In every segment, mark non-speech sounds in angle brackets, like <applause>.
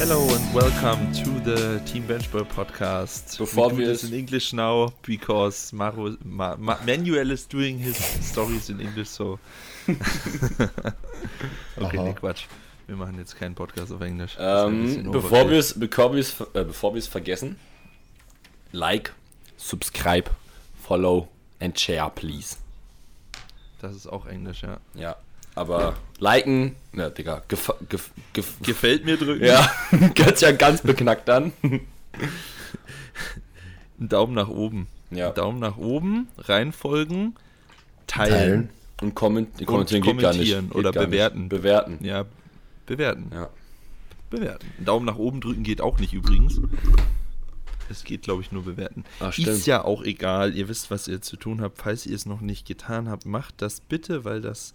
Hello and welcome to the Team Benchball podcast. Bevor we wir do this es- in English now because Maru, Ma, Ma, Manuel is doing his stories in English, so. <laughs> okay, Aha. nee, Quatsch. Wir machen jetzt keinen Podcast auf Englisch. Ähm, bevor wir es bevor wir es äh, bevor wir es vergessen, like, subscribe, follow and share, please. Das ist auch Englisch, ja. Ja, aber liken, na Digga, gef, gef, gef, Gefällt mir drücken. ja, <laughs> hört sich ja ganz beknackt an. Einen Daumen nach oben. Ja. Daumen nach oben, reinfolgen, teilen. Teilen. Und comment, kommentieren geht gar nicht. kommentieren Geht oder gar nicht. bewerten. Bewerten. Ja, bewerten. Ja. Bewerten. Einen Daumen nach oben drücken geht auch nicht übrigens. Es geht, glaube ich, nur bewerten. Ah, ist ja auch egal. Ihr wisst, was ihr zu tun habt. Falls ihr es noch nicht getan habt, macht das bitte, weil das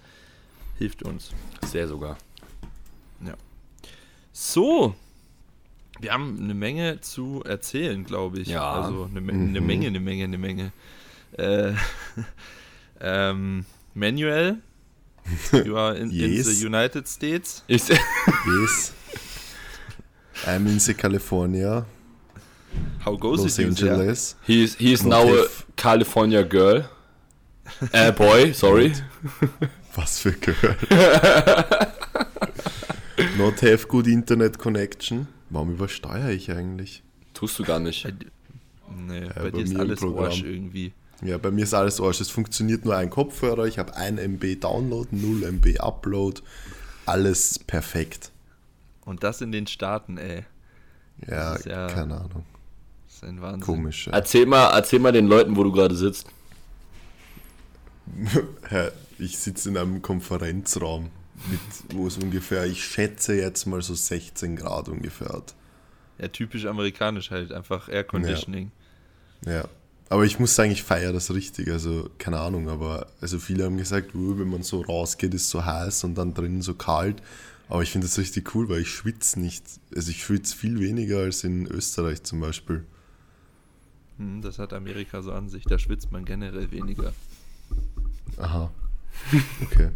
hilft uns. Sehr sogar. So. Wir haben eine Menge zu erzählen, glaube ich. Ja. Also eine, eine Mhm. Menge, eine Menge, eine Menge. Äh, <laughs> ähm, Manuel, you are in, in Yes. the United States. Ist, Yes. I'm in the California, How goes Los it there? Angeles. he is, he is Not now a if- California girl. Äh, boy, sorry. Was für Girl. <laughs> Not have good internet connection. Warum übersteuere ich eigentlich? Tust du gar nicht. Nee, bei bei dir ist alles. Arsch irgendwie. Ja, bei mir ist alles Arsch. Es funktioniert nur ein Kopfhörer. Ich habe 1 MB Download, 0 MB Upload. Alles perfekt. Und das in den Staaten, ey. Ja, ja- keine Ahnung. Das ist ein Wahnsinn. Komisch. Ja. Erzähl mal, erzähl mal den Leuten, wo du gerade sitzt. <laughs> Ich sitze in einem Konferenzraum, wo es ungefähr, ich schätze jetzt mal so 16 Grad ungefähr hat. Ja, typisch amerikanisch halt. Einfach Air Conditioning. Ja. Aber ich muss sagen, ich feiere das richtig. Also, keine Ahnung, aber also viele haben gesagt, "Uh, wenn man so rausgeht, ist so heiß und dann drinnen so kalt. Aber ich finde das richtig cool, weil ich schwitze nicht. Also ich schwitze viel weniger als in Österreich zum Beispiel. Hm, das hat Amerika so an sich. Da schwitzt man generell weniger. Aha. Okay.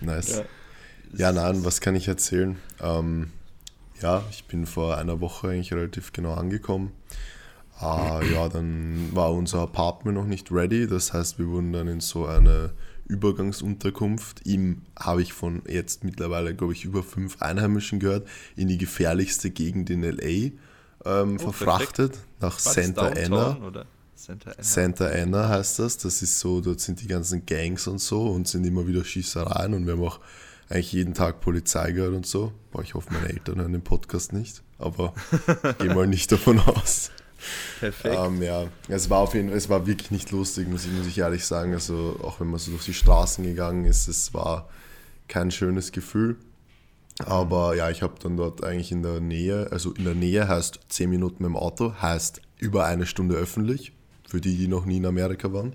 Nice. Ja, nein, was kann ich erzählen? Ähm, ja, ich bin vor einer Woche eigentlich relativ genau angekommen. Ah, ja, dann war unser Apartment noch nicht ready. Das heißt, wir wurden dann in so eine Übergangsunterkunft. Ihm habe ich von jetzt mittlerweile, glaube ich, über fünf Einheimischen gehört, in die gefährlichste Gegend in LA ähm, Oh, verfrachtet, nach War Santa Downtown Ana. Oder Santa Ana. Santa Ana heißt das. Das ist so, dort sind die ganzen Gangs und so und sind immer wieder Schießereien und wir haben auch eigentlich jeden Tag Polizei gehört und so. Boah, ich hoffe, meine Eltern hören den Podcast nicht, aber ich gehe mal nicht davon aus. Perfekt. Ähm, ja, es war auf jeden Fall, es war wirklich nicht lustig, muss ich, muss ich ehrlich sagen. Also auch wenn man so durch die Straßen gegangen ist, es war kein schönes Gefühl. Aber ja, ich habe dann dort eigentlich in der Nähe, also in der Nähe heißt 10 Minuten mit dem Auto, heißt über eine Stunde öffentlich, für die, die noch nie in Amerika waren.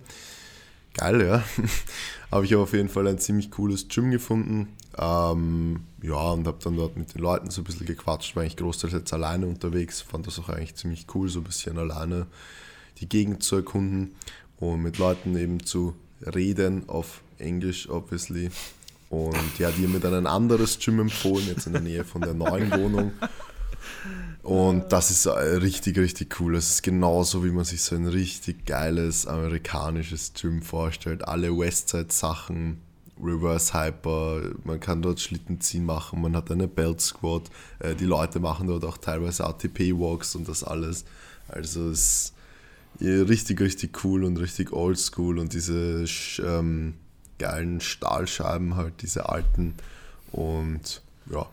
Geil, ja. <laughs> habe ich auf jeden Fall ein ziemlich cooles Gym gefunden. Ähm, ja, und habe dann dort mit den Leuten so ein bisschen gequatscht, war eigentlich großteils jetzt alleine unterwegs, fand das auch eigentlich ziemlich cool, so ein bisschen alleine die Gegend zu erkunden und mit Leuten eben zu reden auf Englisch, obviously. Und ja, die haben mir dann ein anderes Gym empfohlen, jetzt in der Nähe von der neuen Wohnung. <laughs> Und das ist äh, richtig, richtig cool. Es ist genauso, wie man sich so ein richtig geiles amerikanisches Gym vorstellt. Alle Westside-Sachen, Reverse Hyper, man kann dort Schlittenziehen machen, man hat eine Belt Squad. Äh, Die Leute machen dort auch teilweise ATP-Walks und das alles. Also es ist äh, richtig, richtig cool und richtig oldschool und diese ähm, geilen Stahlscheiben halt, diese alten. Und ja.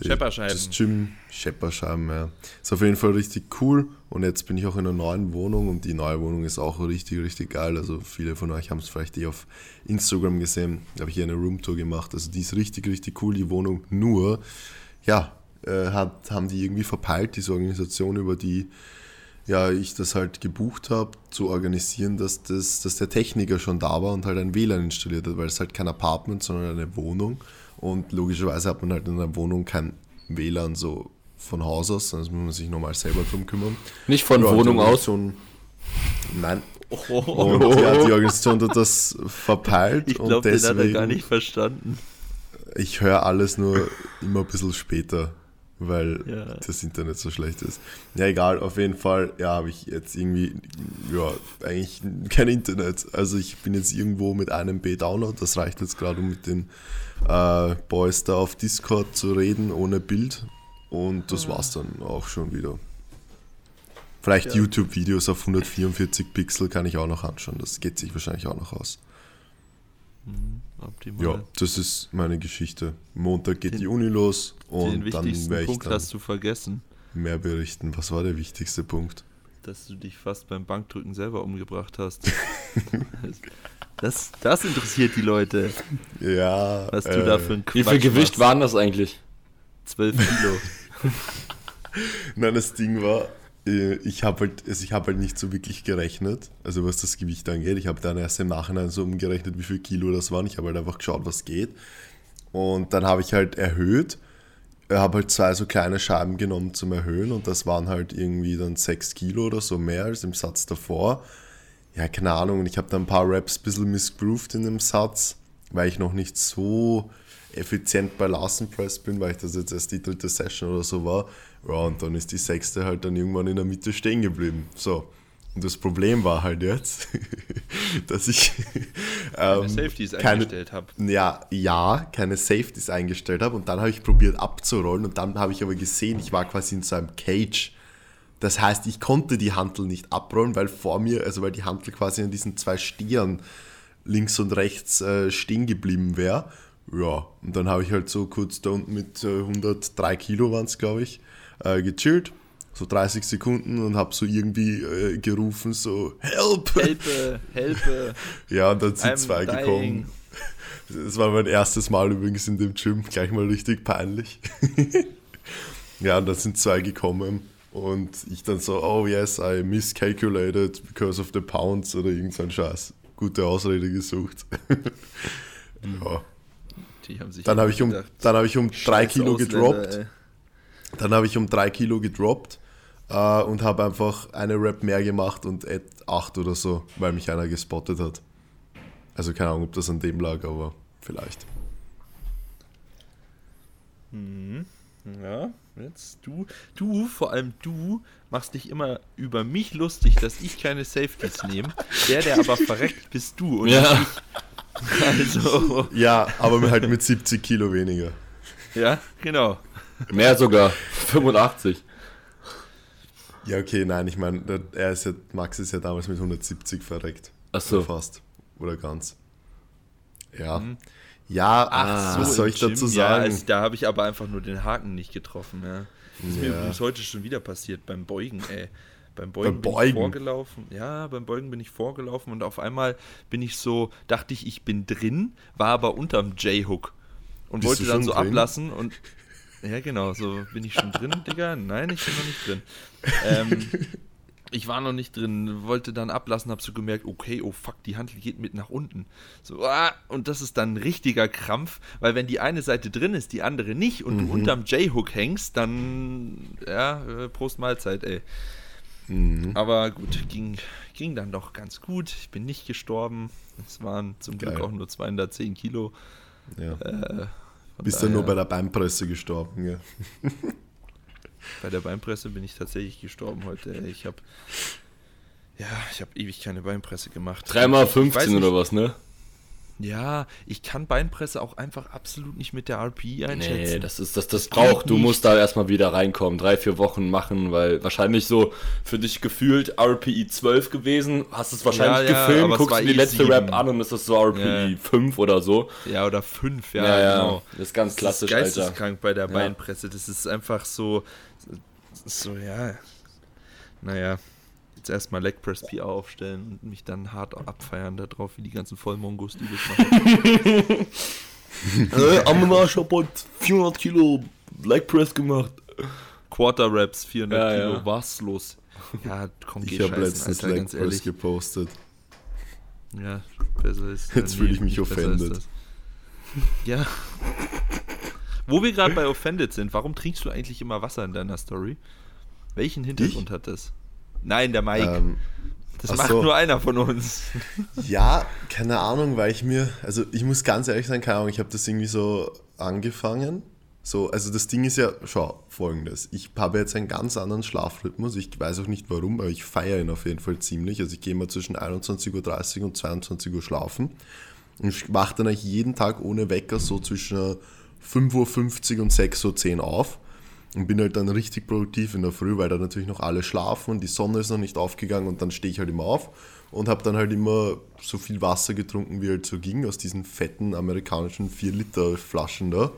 Die- Schepperscheiben. Das Gym, Schepperscheiben, ja. Ist auf jeden Fall richtig cool. Und jetzt bin ich auch in einer neuen Wohnung und die neue Wohnung ist auch richtig, richtig geil. Also viele von euch haben es vielleicht eh auf Instagram gesehen. Da habe ich hier eine Roomtour gemacht. Also die ist richtig, richtig cool, die Wohnung. Nur, ja, äh, hat, haben die irgendwie verpeilt, diese Organisation, über die ja, ich das halt gebucht habe, zu organisieren, dass, das, dass der Techniker schon da war und halt ein WLAN installiert hat, weil es halt kein Apartment, sondern eine Wohnung. Und logischerweise hat man halt in einer Wohnung kein WLAN so von Haus aus, sondern das muss man sich nochmal selber drum kümmern. Nicht von Ja, Wohnung aus. Nein. Oh, Und ja, die Organisation hat das verpeilt ich und glaube, den hat er gar nicht verstanden. ich höre alles nur immer ein bisschen später. weil Ja. das Internet so schlecht ist. Ja, egal, auf jeden Fall, ja, habe ich jetzt irgendwie, ja, eigentlich kein Internet. Also ich bin jetzt irgendwo mit einem B-Download, das reicht jetzt gerade, um mit den äh, Boys da auf Discord zu reden, ohne Bild. Und das war's dann auch schon wieder. Vielleicht Ja. YouTube-Videos auf 144 Pixel kann ich auch noch anschauen. Das geht sich wahrscheinlich auch noch aus. Optimal. Ja, das ist meine Geschichte. Montag geht die Uni los Den und dann werde ich Punkt dann hast du vergessen, mehr berichten. Was war der wichtigste Punkt? dass du dich fast beim Bankdrücken selber umgebracht hast. <laughs> <laughs> Das, das interessiert die Leute, Ja. was du äh, da für ein Wie viel Gewicht waren das eigentlich? 12 Kilo. <laughs> Nein, das Ding war, äh, ich habe halt, also ich hab halt nicht so wirklich gerechnet, also was das Gewicht angeht. Ich habe dann erst im Nachhinein so umgerechnet, wie viel Kilo das waren. Ich habe halt einfach geschaut, was geht. Und dann habe ich halt erhöht. Ich habe halt zwei so kleine Scheiben genommen zum Erhöhen und das waren halt irgendwie dann 6 Kilo oder so mehr als im Satz davor. Ja, keine Ahnung. Und ich habe dann ein paar Raps ein bisschen missgrooved in dem Satz, weil ich noch nicht so effizient bei Larsen Press bin, weil ich das jetzt erst die dritte Session oder so war. Ja, und dann ist die sechste halt dann irgendwann in der Mitte stehen geblieben. So. Und das Problem war halt jetzt, <laughs> dass ich Keine ähm, Safeties keine- eingestellt habe. ja, ja, keine Safeties eingestellt habe und dann habe ich probiert abzurollen und dann habe ich aber gesehen, ich war quasi in so einem Cage. Das heißt, ich konnte die Hantel nicht abrollen, weil vor mir, also weil die Hantel quasi an diesen zwei Stieren links und rechts äh, stehen geblieben wäre. Ja, und dann habe ich halt so kurz da unten mit äh, 103 Kilo waren es, glaube ich, äh, gechillt. So 30 Sekunden und habe so irgendwie äh, gerufen, so Help! Helpe, helpe. <laughs> Ja, und dann sind I'm zwei dying. gekommen. Das war mein erstes Mal übrigens in dem Gym, gleich mal richtig peinlich. <laughs> ja, und dann sind zwei gekommen und ich dann so, oh yes, I miscalculated because of the pounds oder irgend so ein Scheiß. Gute Ausrede gesucht. <laughs> ja. Dann habe ich um, dann habe ich um drei Kilo Ausländer, gedroppt. ey. Dann habe ich um drei Kilo gedroppt äh, und habe einfach eine Rap mehr gemacht und at 8 oder so, weil mich einer gespottet hat. Also keine Ahnung, ob das an dem lag, aber vielleicht. Ja, jetzt du, du, vor allem du, machst dich immer über mich lustig, dass ich keine Safeties nehme. Der, der aber verreckt, bist du. Und Ja. ich. Also, Ja, aber halt mit 70 Kilo weniger. ja, genau. Mehr sogar. 85. Ja, okay, nein, ich meine, er ist ja, Max ist ja damals mit 170 verreckt. Ach so. Fast. Oder ganz. Ja. Ja, ach, was so, soll im ich dazu Gym, Ja, sagen? es, da habe ich aber einfach nur den Haken nicht getroffen. Ja. Das ist mir Ja. übrigens heute schon wieder passiert beim Beugen, ey. Beim Beugen, Beim bin ich vorgelaufen. Ja, beim Beugen bin ich vorgelaufen und auf einmal bin ich so, dachte ich, ich bin drin, war aber unterm J-Hook und Bist wollte dann so drin? ablassen und ja, genau, so bin ich schon drin, <laughs> Digga. Nein, ich bin noch nicht drin. <laughs> Ähm, ich war noch nicht drin, wollte dann ablassen, hab so gemerkt, okay, oh fuck, die Handel geht mit nach unten. So, ah, und das ist dann ein richtiger Krampf, weil wenn die eine Seite drin ist, die andere nicht und Mhm. du unterm J-Hook hängst, dann, ja, äh, Prost Mahlzeit, ey. Mhm. Aber gut, ging, ging dann doch ganz gut. Ich bin nicht gestorben. Es waren zum Glück Geil. auch nur 210 Kilo. Ja. Äh, Bist du nur bei daher- der Beinpresse gestorben, ja. <laughs> Bei der Beinpresse bin ich tatsächlich gestorben heute. Ich habe ja, ich habe ewig keine Beinpresse gemacht. 3 x Ich weiß 15 nicht- oder was, ne? Ja, ich kann Beinpresse auch einfach absolut nicht mit der RPI einschätzen. Nee, das ist das, das braucht. Du nicht. musst da erstmal wieder reinkommen, drei, vier Wochen machen, weil wahrscheinlich so für dich gefühlt RPI 12 gewesen, hast es wahrscheinlich Ja, ja, gefilmt, guckst dir die eh letzte sieben. Rap an und ist so RPI Ja. 5 oder so. ja, oder fünf, ja, Ja, ja, genau. das ist ganz klassisch, das ist Alter. geisteskrank bei der. Beinpresse. Das ist einfach so, so, ja, naja, jetzt erstmal Leg Press PR aufstellen und mich dann hart abfeiern darauf, wie die ganzen Vollmongos, die das machen. <laughs> Äh, Ammarsch hab heute 400 Kilo Leg Press gemacht. Quarter Raps, 400 Ja, Kilo, ja. was los? Ja, komm, geh Ich habe letztens Alter, Leg ganz Press ehrlich. gepostet. Ja, besser ist. Jetzt nee, fühle ich mich offended. das. Ja. <laughs> Wo wir gerade bei offended sind, warum trinkst du eigentlich immer Wasser in deiner Story? Welchen Hintergrund hat das? Nein, der Mike. Ähm, das ach macht so. nur einer von uns. <laughs> Ja, keine Ahnung, weil ich mir, also ich muss ganz ehrlich sein, keine Ahnung, ich habe das irgendwie so angefangen, So, also das Ding ist ja, schau, folgendes. Ich habe jetzt einen ganz anderen Schlafrhythmus. Ich weiß auch nicht warum, aber ich feiere ihn auf jeden Fall ziemlich. Also ich gehe immer zwischen 21.30 Uhr und 22 Uhr schlafen. Und ich wache dann eigentlich jeden Tag ohne Wecker so zwischen 5.50 Uhr und 6.10 Uhr auf. Und bin halt dann richtig produktiv in der Früh, weil da natürlich noch alle schlafen und die Sonne ist noch nicht aufgegangen und dann stehe ich halt immer auf und habe dann halt immer so viel Wasser getrunken, wie halt so ging, aus diesen fetten amerikanischen 4-Liter-Flaschen da.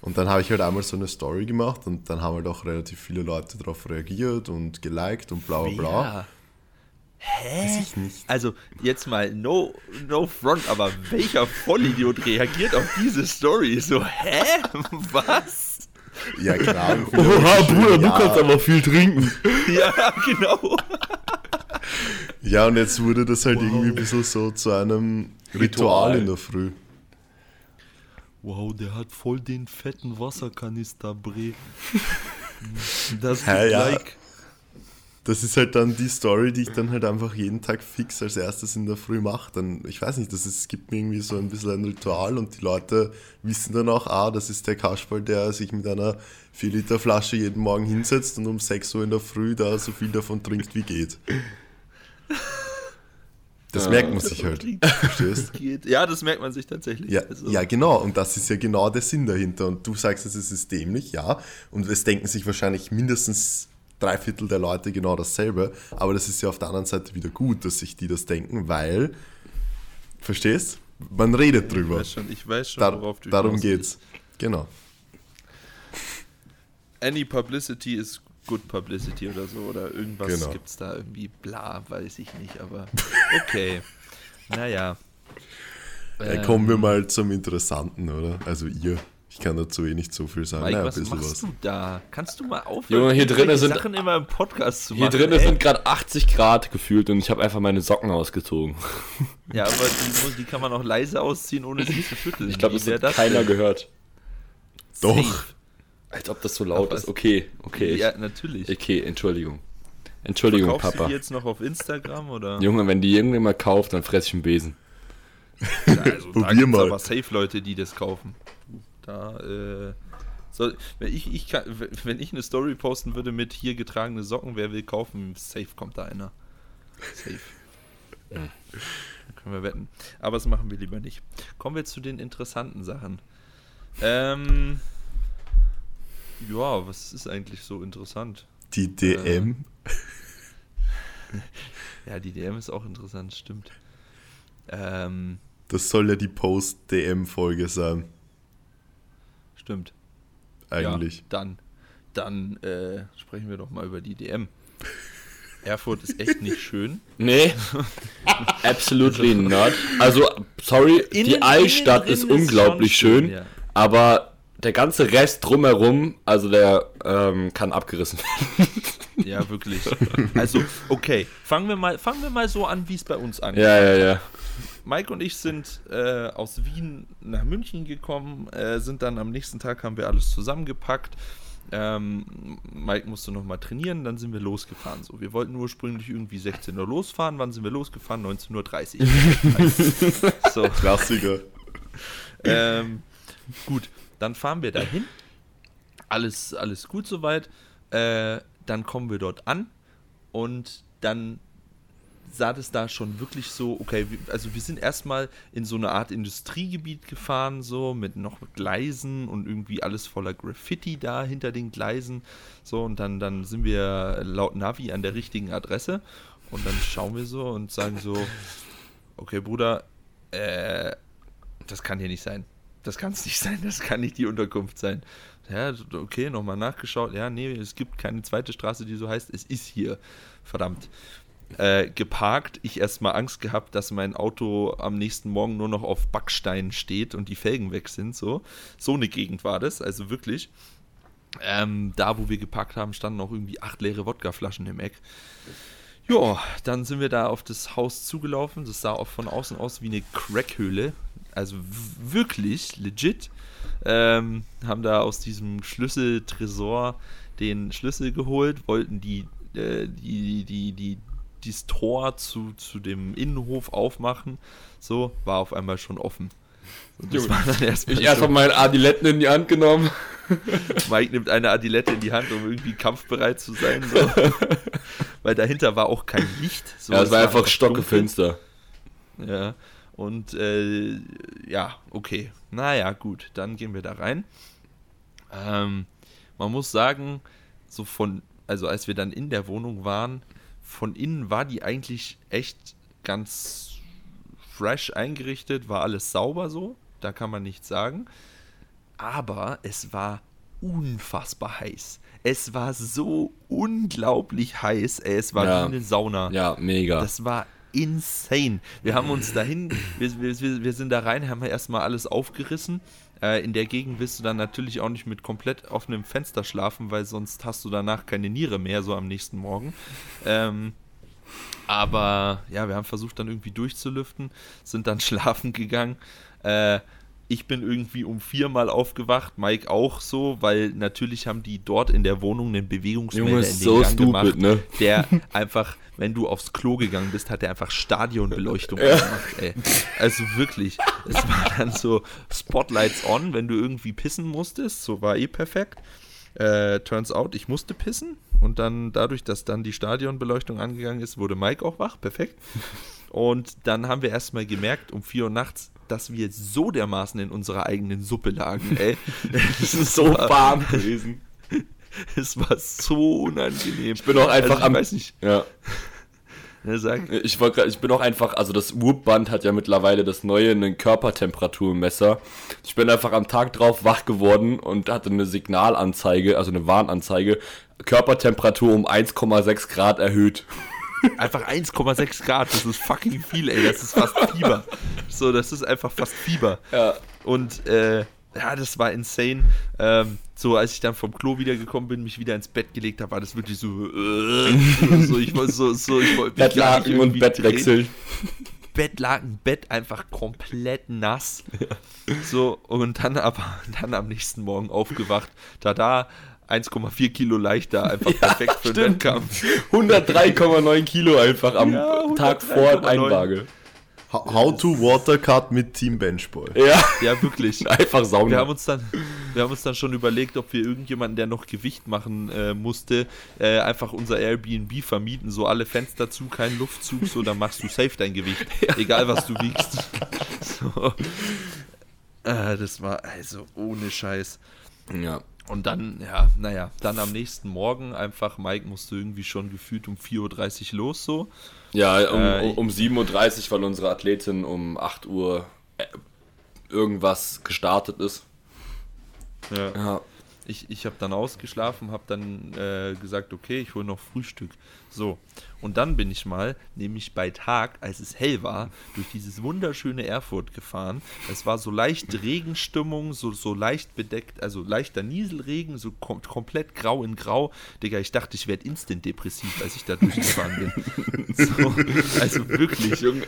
Und dann habe ich halt einmal so eine Story gemacht und dann haben halt auch relativ viele Leute darauf reagiert und geliked und bla bla bla. Ja. Hä? Weiß ich nicht. Also, jetzt mal, no, no front, aber welcher Vollidiot reagiert auf diese Story? So, hä? <laughs> Was? Ja, klar. <laughs> Oha, Bruder, ja. du kannst aber viel trinken. <laughs> Ja, genau. Ja, und jetzt wurde das halt wow. irgendwie ein bisschen so zu einem Ritual, Ritual in der Früh. Wow, der hat voll den fetten Wasserkanister, Bre. <laughs> Das hey, ja. like. Das ist halt dann die Story, die ich dann halt einfach jeden Tag fix als erstes in der Früh mache. Dann, ich weiß nicht, das ist, es gibt mir irgendwie so ein bisschen ein Ritual und die Leute wissen dann auch, ah, das ist der Kasperl, der sich mit einer 4 Liter Flasche jeden Morgen hinsetzt und um 6 Uhr in der Früh da so viel davon trinkt, wie geht. Das ja, merkt man sich halt. <laughs> Verstehst? Ja, das merkt man sich tatsächlich. Ja, also. ja, genau. Und das ist ja genau der Sinn dahinter. Und du sagst, es ist dämlich, ja. Und es denken sich wahrscheinlich mindestens drei Viertel der Leute genau dasselbe. Aber das ist ja auf der anderen Seite wieder gut, dass sich die das denken, weil, verstehst? Man redet drüber. Ich weiß schon, ich weiß schon worauf du Darum geht's. Genau. Any publicity is Good Publicity oder so oder irgendwas genau. gibt es da irgendwie, bla, weiß ich nicht, aber <laughs> okay. naja. Ja, kommen wir ähm, mal zum Interessanten, oder? Also ihr. Ich kann dazu eh nicht so viel sagen. Mike, naja, was machst was. du da? Kannst du mal aufhören, Junge, hier drin sind Sachen immer im Podcast zu machen? Hier drin sind gerade 80 Grad gefühlt und ich habe einfach meine Socken ausgezogen. <laughs> Ja, aber die, die, kann man auch leise ausziehen, ohne sie zu schütteln. Ich glaube, das hat das keiner denn? gehört. Doch. Safe. Als ob das so laut ist. Okay, okay. Ja, natürlich. Okay, Entschuldigung. Entschuldigung, Verkaufst Papa. Du die jetzt noch auf Instagram oder? Junge, wenn die irgendwann mal kauft, dann fress ich einen Besen. Ja, also <laughs> Probier mal. aber safe Leute, die das kaufen. Da, äh, soll, wenn, ich, ich kann, wenn ich eine Story posten würde mit hier getragene Socken, wer will kaufen, safe kommt da einer. Safe. Ja. können wir wetten. Aber das machen wir lieber nicht. Kommen wir zu den interessanten Sachen. Ähm, ja, was ist eigentlich so interessant? Die DM. Äh, ja, die DM ist auch interessant, stimmt. Ähm, das soll ja die Post-DM-Folge sein. Stimmt. Eigentlich. Ja, dann dann äh, sprechen wir doch mal über die DM. Erfurt ist echt nicht schön. <laughs> Nee, <laughs> absolutely not. Also, sorry, innen, die Altstadt ist unglaublich ist schön, schön ja. aber der ganze Rest drumherum, also der ähm, kann abgerissen werden. Ja, wirklich. Also, okay, fangen wir mal, fangen wir mal so an, wie es bei uns angeht. Ja, ja, ja. Mike und ich sind äh, aus Wien nach München gekommen, äh, sind dann am nächsten Tag, haben wir alles zusammengepackt. Ähm, Mike musste noch mal trainieren, dann sind wir losgefahren. So, wir wollten ursprünglich irgendwie 16 Uhr losfahren. Wann sind wir losgefahren? 19.30 Uhr. <laughs> so. Klassiker. Ähm, gut, dann fahren wir dahin. Alles, alles gut soweit. Äh, dann kommen wir dort an und dann sah das da schon wirklich so, okay, also wir sind erstmal in so eine Art Industriegebiet gefahren, so mit noch Gleisen und irgendwie alles voller Graffiti da hinter den Gleisen. So, und dann, dann sind wir laut Navi an der richtigen Adresse und dann schauen wir so und sagen so, okay, Bruder, äh, das kann hier nicht sein das kann es nicht sein, das kann nicht die Unterkunft sein. Ja, okay, nochmal nachgeschaut. Ja, nee, es gibt keine zweite Straße, die so heißt. Es ist hier. Verdammt. Äh, geparkt. Ich erstmal Angst gehabt, dass mein Auto am nächsten Morgen nur noch auf Backsteinen steht und die Felgen weg sind. So, so eine Gegend war das, also wirklich. Ähm, da, wo wir geparkt haben, standen auch irgendwie acht leere Wodkaflaschen im Eck. Ja, dann sind wir da auf das Haus zugelaufen. Das sah auch von außen aus wie eine Crackhöhle also wirklich legit, ähm, haben da aus diesem Schlüsseltresor den Schlüssel geholt, wollten die, äh, die, die, die, dieses Tor zu, zu dem Innenhof aufmachen. So, war auf einmal schon offen. Und das war dann erst ich erst mal meinen Adiletten in die Hand genommen. <laughs> Mike nimmt eine Adilette in die Hand, um irgendwie kampfbereit zu sein. So. <laughs> Weil dahinter war auch kein Licht. So, ja, es war einfach stockefinster. Ja. Und äh, ja, okay. Naja, gut, dann gehen wir da rein. Ähm, man muss sagen, so von, also als wir dann in der Wohnung waren, von innen war die eigentlich echt ganz fresh eingerichtet, war alles sauber so, da kann man nichts sagen. Aber es war unfassbar heiß. Es war so unglaublich heiß, ey. es war ja. wie eine Sauna. Ja, mega. Das war insane. Wir haben uns dahin, wir, wir, wir sind da rein, haben erstmal alles aufgerissen. Äh, in der Gegend willst du dann natürlich auch nicht mit komplett offenem Fenster schlafen, weil sonst hast du danach keine Niere mehr, so am nächsten Morgen. Ähm, aber ja, wir haben versucht dann irgendwie durchzulüften, sind dann <laughs> schlafen gegangen. Äh, ich bin irgendwie um viermal aufgewacht, Mike auch so, weil natürlich haben die dort in der Wohnung einen Bewegungsmelder Junge, in den so Gang stupid, gemacht, ne? der <laughs> einfach, wenn du aufs Klo gegangen bist, hat er einfach Stadionbeleuchtung <laughs> ja. gemacht, ey. Also wirklich, es war dann so Spotlights on, wenn du irgendwie pissen musstest, so war eh perfekt. Äh, turns out, ich musste pissen und dann dadurch, dass dann die Stadionbeleuchtung angegangen ist, wurde Mike auch wach, perfekt. <laughs> Und dann haben wir erstmal gemerkt, um 4 Uhr nachts, dass wir so dermaßen in unserer eigenen Suppe lagen, ey. <laughs> Es ist so warm gewesen. <laughs> Es war so unangenehm. Ich bin auch einfach also, am. Weiß nicht. Ja. <laughs> Ne, sag. Ich, wollt, ich bin auch einfach, also das Whoop-Band hat ja mittlerweile das neue, einen Körpertemperaturmesser. Ich bin einfach am Tag drauf wach geworden und hatte eine Signalanzeige, also eine Warnanzeige, Körpertemperatur um 1,6 Grad erhöht. Einfach 1,6 Grad, das ist fucking viel, ey. Das ist fast Fieber. So, das ist einfach fast Fieber. Ja. Und äh, ja, das war insane. Ähm, so, als ich dann vom Klo wiedergekommen bin, mich wieder ins Bett gelegt habe, war das wirklich so. Äh, so ich wollte so, so, ich wollte Bettlaken und Bett wechseln. Bettlaken, Bett einfach komplett nass. Ja. So, und dann aber dann am nächsten Morgen aufgewacht. Tada, 1,4 Kilo leichter, einfach <laughs> ja, perfekt für den Wettkampf. <laughs> 103,9 Kilo einfach am ja, Tag vor Einwaage. How to Watercut mit Team Benchboy. Ja, ja wirklich. <laughs> Einfach saugen. Wir haben uns dann, wir haben uns dann schon überlegt, ob wir irgendjemanden, der noch Gewicht machen äh, musste, äh, einfach unser Airbnb vermieten, so alle Fenster zu, kein Luftzug, so dann machst du safe dein Gewicht, ja. egal was du wiegst. So. Äh, das war also ohne Scheiß. Ja. Und dann, ja, naja, dann am nächsten Morgen einfach, Mike musste irgendwie schon gefühlt um 4.30 Uhr los so. Ja, um, äh, um 7.30 Uhr, weil unsere Athletin um 8 Uhr äh, irgendwas gestartet ist. Ja. ja. Ich, ich habe dann ausgeschlafen, habe dann äh, gesagt, okay, ich hole noch Frühstück. So, und dann bin ich mal, nämlich bei Tag, als es hell war, durch dieses wunderschöne Erfurt gefahren. Es war so leicht Regenstimmung, so, so leicht bedeckt, also leichter Nieselregen, so kom komplett grau in grau. Digga, ich dachte, ich werde instant depressiv, als ich da durchgefahren bin. <laughs> so, also wirklich, Junge.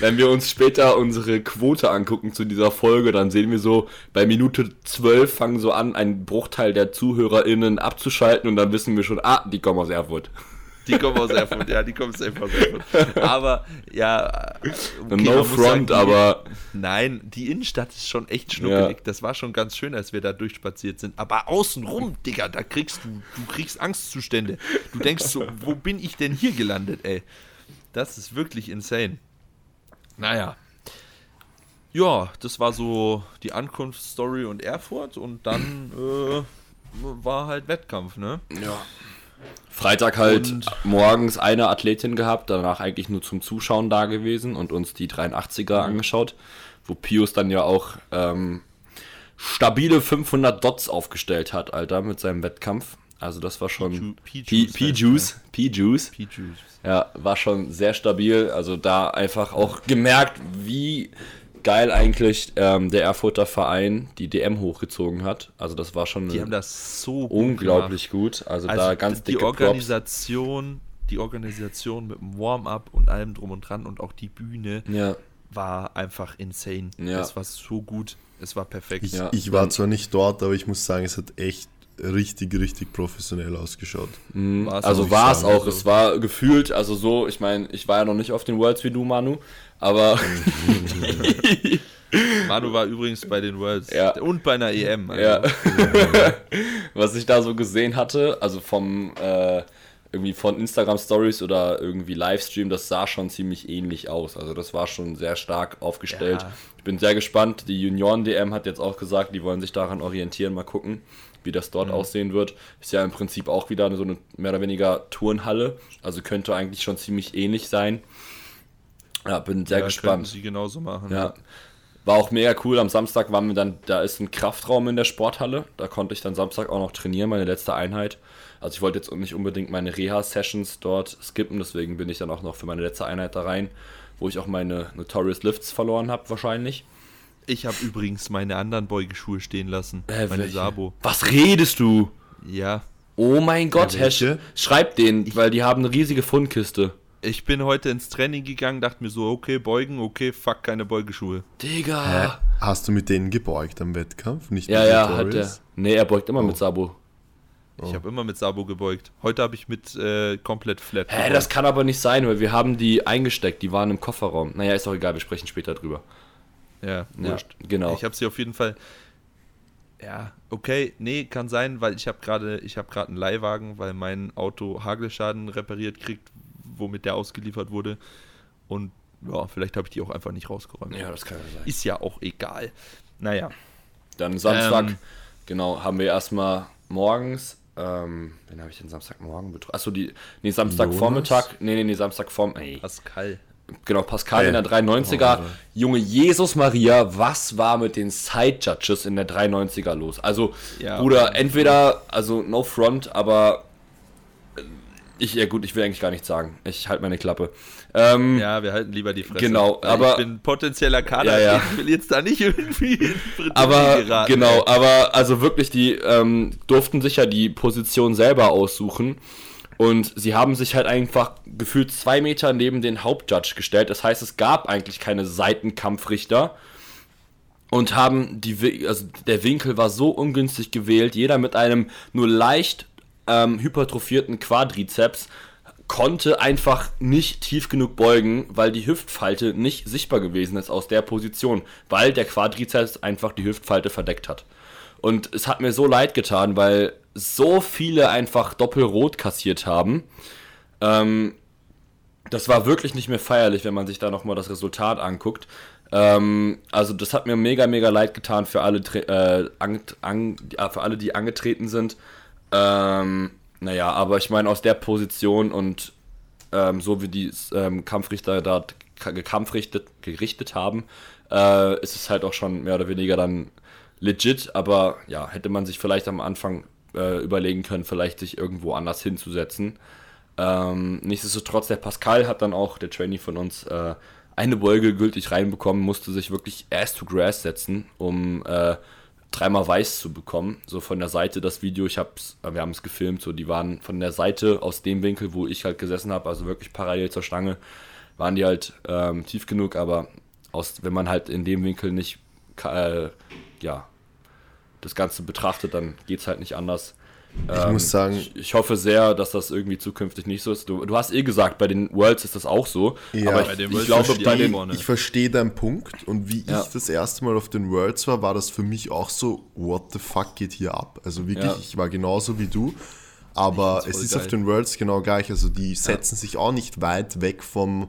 Wenn wir uns später unsere Quote angucken zu dieser Folge, dann sehen wir so, bei Minute 12 fangen so an, ein Bruchteil der ZuhörerInnen abzuschalten und dann wissen wir schon, ah, die kommen aus Erfurt. Die kommen aus Erfurt, ja, die kommen safe aus Erfurt. Aber, ja. Okay, no front, sagen, aber. Nein, die Innenstadt ist schon echt schnuckelig. Ja. Das war schon ganz schön, als wir da durchspaziert sind. Aber außenrum, Digga, da kriegst du, du kriegst Angstzustände. Du denkst so, wo bin ich denn hier gelandet, ey? Das ist wirklich insane. Naja. Ja, das war so die Ankunftsstory und Erfurt und dann äh, war halt Wettkampf, ne? Ja. Freitag halt und morgens eine Athletin gehabt, danach eigentlich nur zum Zuschauen da gewesen und uns die 83er mhm. angeschaut, wo Pius dann ja auch ähm, stabile 500 Dots aufgestellt hat, Alter, mit seinem Wettkampf. Also das war schon P-Juice, P-Juice. Ja, war schon sehr stabil. Also da einfach auch gemerkt, wie geil eigentlich ähm, der Erfurter Verein die DM hochgezogen hat. Also das war schon die haben das so unglaublich gut. Also, also da ganz die Organisation, Props. die Organisation mit dem Warm-up und allem drum und dran und auch die Bühne ja. war einfach insane. Ja. Das war so gut. Es war perfekt. Ich, ja. ich war zwar nicht dort, aber ich muss sagen, es hat echt richtig, richtig professionell ausgeschaut. Mhm. Also war es auch. Also. Es war gefühlt, also so, ich meine, ich war ja noch nicht auf den Worlds wie du, Manu, aber <laughs> Manu war übrigens bei den Worlds ja. und bei einer EM. Also. Ja. <laughs> Was ich da so gesehen hatte, also vom äh, irgendwie von Instagram Stories oder irgendwie Livestream, das sah schon ziemlich ähnlich aus. Also das war schon sehr stark aufgestellt. Ja. Ich bin sehr gespannt. Die Junioren DM hat jetzt auch gesagt, die wollen sich daran orientieren, mal gucken, wie das dort mhm. aussehen wird. Ist ja im Prinzip auch wieder so eine mehr oder weniger Turnhalle, also könnte eigentlich schon ziemlich ähnlich sein. Ja, bin sehr ja, gespannt. sie genauso machen. Ja. War auch mega cool. Am Samstag waren wir dann, da ist ein Kraftraum in der Sporthalle. Da konnte ich dann Samstag auch noch trainieren, meine letzte Einheit. Also ich wollte jetzt nicht unbedingt meine Reha-Sessions dort skippen, deswegen bin ich dann auch noch für meine letzte Einheit da rein, wo ich auch meine Notorious Lifts verloren habe wahrscheinlich. Ich habe übrigens meine anderen Beugeschuhe stehen lassen. Äh, meine welche? Sabo. Was redest du? Ja. Oh mein Gott, ja, Herr, schreib den, ich, weil die haben eine riesige Fundkiste ich bin heute ins Training gegangen, dachte mir so, okay, beugen, okay, fuck, keine Beugeschuhe. Digga. Hä? Hast du mit denen gebeugt am Wettkampf? Nicht ja, ja, hat er. Nee, er beugt immer oh. mit Sabo. Ich oh. habe immer mit Sabo gebeugt. Heute habe ich mit äh, komplett flat. Hä, gebeugt. das kann aber nicht sein, weil wir haben die eingesteckt, die waren im Kofferraum. Naja, ist auch egal, wir sprechen später drüber. Ja, wurscht. Ja, genau. Ich habe sie auf jeden Fall. Ja, okay, nee, kann sein, weil ich habe gerade, ich habe gerade einen Leihwagen, weil mein Auto Hagelschaden repariert kriegt, womit der ausgeliefert wurde. Und ja, vielleicht habe ich die auch einfach nicht rausgeräumt. Ja, das kann ja sein. Ist ja auch egal. Naja. Dann Samstag, ähm, genau, haben wir erstmal morgens, ähm, wen habe ich denn Samstagmorgen betroffen? Achso, die, nee, Samstagvormittag, nee, nee, nee, Samstagvorm, ey. Pascal. Genau, Pascal in der 390er. Oh, Junge, Jesus Maria, was war mit den Side Judges in der 390er los? Also, ja, Bruder, entweder, also no front, aber ich, ja gut, ich will eigentlich gar nichts sagen. Ich halte meine Klappe. Ähm, ja, wir halten lieber die Fresse. Genau, aber. Ich bin potenzieller Kader, ja, ja. ich will jetzt da nicht irgendwie Aber, geraten, genau, ey. aber also wirklich, die ähm, durften sich ja die Position selber aussuchen. Und sie haben sich halt einfach gefühlt zwei Meter neben den Hauptjudge gestellt. Das heißt, es gab eigentlich keine Seitenkampfrichter. Und haben die, also der Winkel war so ungünstig gewählt, jeder mit einem nur leicht ähm, hypertrophierten Quadrizeps konnte einfach nicht tief genug beugen, weil die Hüftfalte nicht sichtbar gewesen ist aus der Position, weil der Quadrizeps einfach die Hüftfalte verdeckt hat. Und es hat mir so leid getan, weil so viele einfach doppelrot kassiert haben. Ähm, das war wirklich nicht mehr feierlich, wenn man sich da nochmal das Resultat anguckt. Ähm, also das hat mir mega, mega leid getan für alle, äh, an, an, für alle die angetreten sind. Ähm, naja, aber ich meine, aus der Position und ähm, so wie die ähm, Kampfrichter da gekampfrichtet, gerichtet haben, äh, ist es halt auch schon mehr oder weniger dann legit, aber ja, hätte man sich vielleicht am Anfang äh, überlegen können, vielleicht sich irgendwo anders hinzusetzen. Ähm, nichtsdestotrotz, der Pascal hat dann auch, der Trainee von uns, äh, eine Beuge gültig reinbekommen, musste sich wirklich ass to grass setzen, um äh, dreimal weiß zu bekommen. So von der Seite das Video, ich hab's, äh, wir haben es gefilmt, so die waren von der Seite aus dem Winkel, wo ich halt gesessen habe, also wirklich parallel zur Stange, waren die halt ähm, tief genug, aber aus, wenn man halt in dem Winkel nicht äh, ja, das Ganze betrachtet, dann geht es halt nicht anders. Ich ähm, muss sagen. Ich, ich, hoffe sehr, dass das irgendwie zukünftig nicht so ist. Du, du hast eh gesagt, bei den Worlds ist das auch so. Ja, aber ich, ich glaube, bei den. Ich verstehe deinen Punkt. Und wie ja. ich das erste Mal auf den Worlds war, war das für mich auch so: What the fuck geht hier ab? Also wirklich, ja. ich war genauso wie du. Aber es ist geil. auf den Worlds genau gleich. Also die setzen ja. sich auch nicht weit weg vom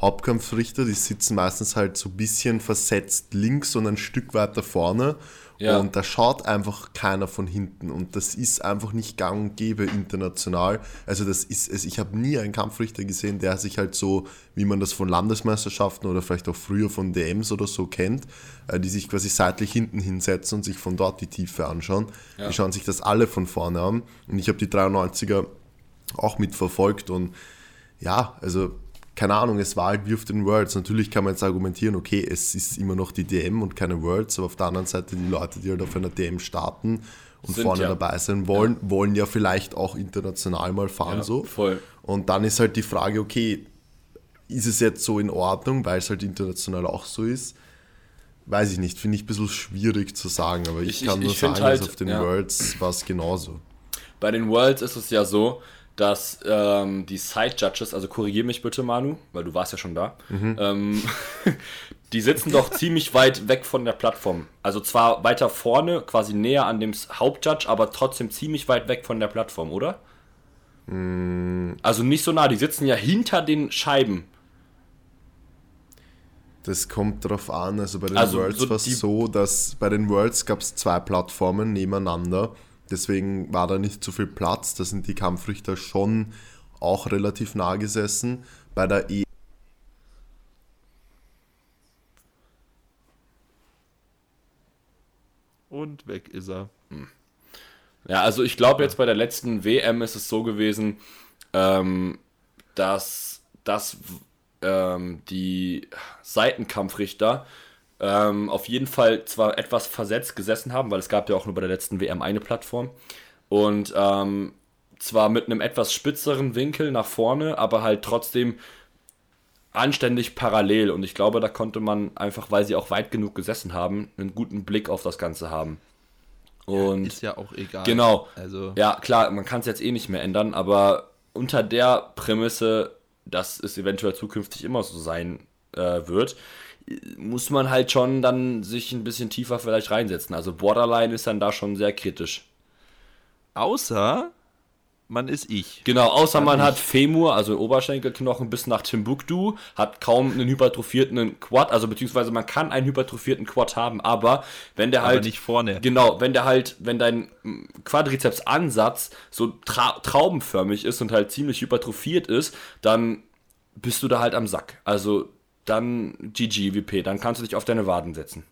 Hauptkampfrichter. Die sitzen meistens halt so ein bisschen versetzt links und ein Stück weiter vorne. Ja. Und da schaut einfach keiner von hinten. Und das ist einfach nicht gang und gäbe international. Also das ist es. Ich habe nie einen Kampfrichter gesehen, der sich halt so, wie man das von Landesmeisterschaften oder vielleicht auch früher von DMs oder so kennt, äh, die sich quasi seitlich hinten hinsetzen und sich von dort die Tiefe anschauen. Ja. Die schauen sich das alle von vorne an. Und ich habe die 93er auch mitverfolgt und ja, also keine Ahnung, es war halt wie auf den Worlds. Natürlich kann man jetzt argumentieren, okay, es ist immer noch die DM und keine Worlds, aber auf der anderen Seite die Leute, die halt auf einer DM starten und Sind vorne ja. dabei sein wollen, ja. wollen ja vielleicht auch international mal fahren ja, so. Voll. Und dann ist halt die Frage, okay, ist es jetzt so in Ordnung, weil es halt international auch so ist? Weiß ich nicht, finde ich ein bisschen schwierig zu sagen, aber ich, ich kann ich, nur ich sagen, halt, dass auf den Worlds war es genauso. Bei den Worlds ist es ja so, dass ähm, die Side Judges, also korrigier mich bitte, Manu, weil du warst ja schon da, mhm. ähm, <laughs> Die sitzen doch ziemlich weit weg von der Plattform. Also zwar weiter vorne, quasi näher an dem Hauptjudge, aber trotzdem ziemlich weit weg von der Plattform, oder? Mm. Also nicht so nah, die sitzen ja hinter den Scheiben. Das kommt drauf an. Also bei den also Worlds so war es so, dass bei den Worlds gab es zwei Plattformen nebeneinander. Deswegen war da nicht so viel Platz. Da sind die Kampfrichter schon auch relativ nah gesessen. Bei der E Und weg ist er. Hm. Ja, also ich glaube jetzt bei der letzten WM ist es so gewesen, ähm, dass, dass ähm, die Seitenkampfrichter ähm, auf jeden Fall zwar etwas versetzt gesessen haben, weil es gab ja auch nur bei der letzten WM eine Plattform und ähm, zwar mit einem etwas spitzeren Winkel nach vorne, aber halt trotzdem anständig parallel. Und ich glaube, da konnte man einfach, weil sie auch weit genug gesessen haben, einen guten Blick auf das Ganze haben. Und ja, ist ja auch egal. Genau. Also. Ja, klar, man kann es jetzt eh nicht mehr ändern, aber unter der Prämisse, dass es eventuell zukünftig immer so sein äh, wird, muss man halt schon dann sich ein bisschen tiefer vielleicht reinsetzen. Also Borderline ist dann da schon sehr kritisch. Außer man ist ich. Genau, außer man, man hat Femur, also Oberschenkelknochen bis nach Timbuktu, hat kaum einen hypertrophierten Quad, also beziehungsweise man kann einen hypertrophierten Quad haben, aber wenn der aber halt nicht vorne. Genau, wenn der halt, wenn dein Quadrizeps-Ansatz so tra traubenförmig ist und halt ziemlich hypertrophiert ist, dann bist du da halt am Sack. Also dann GG WP, dann kannst du dich auf deine Waden setzen.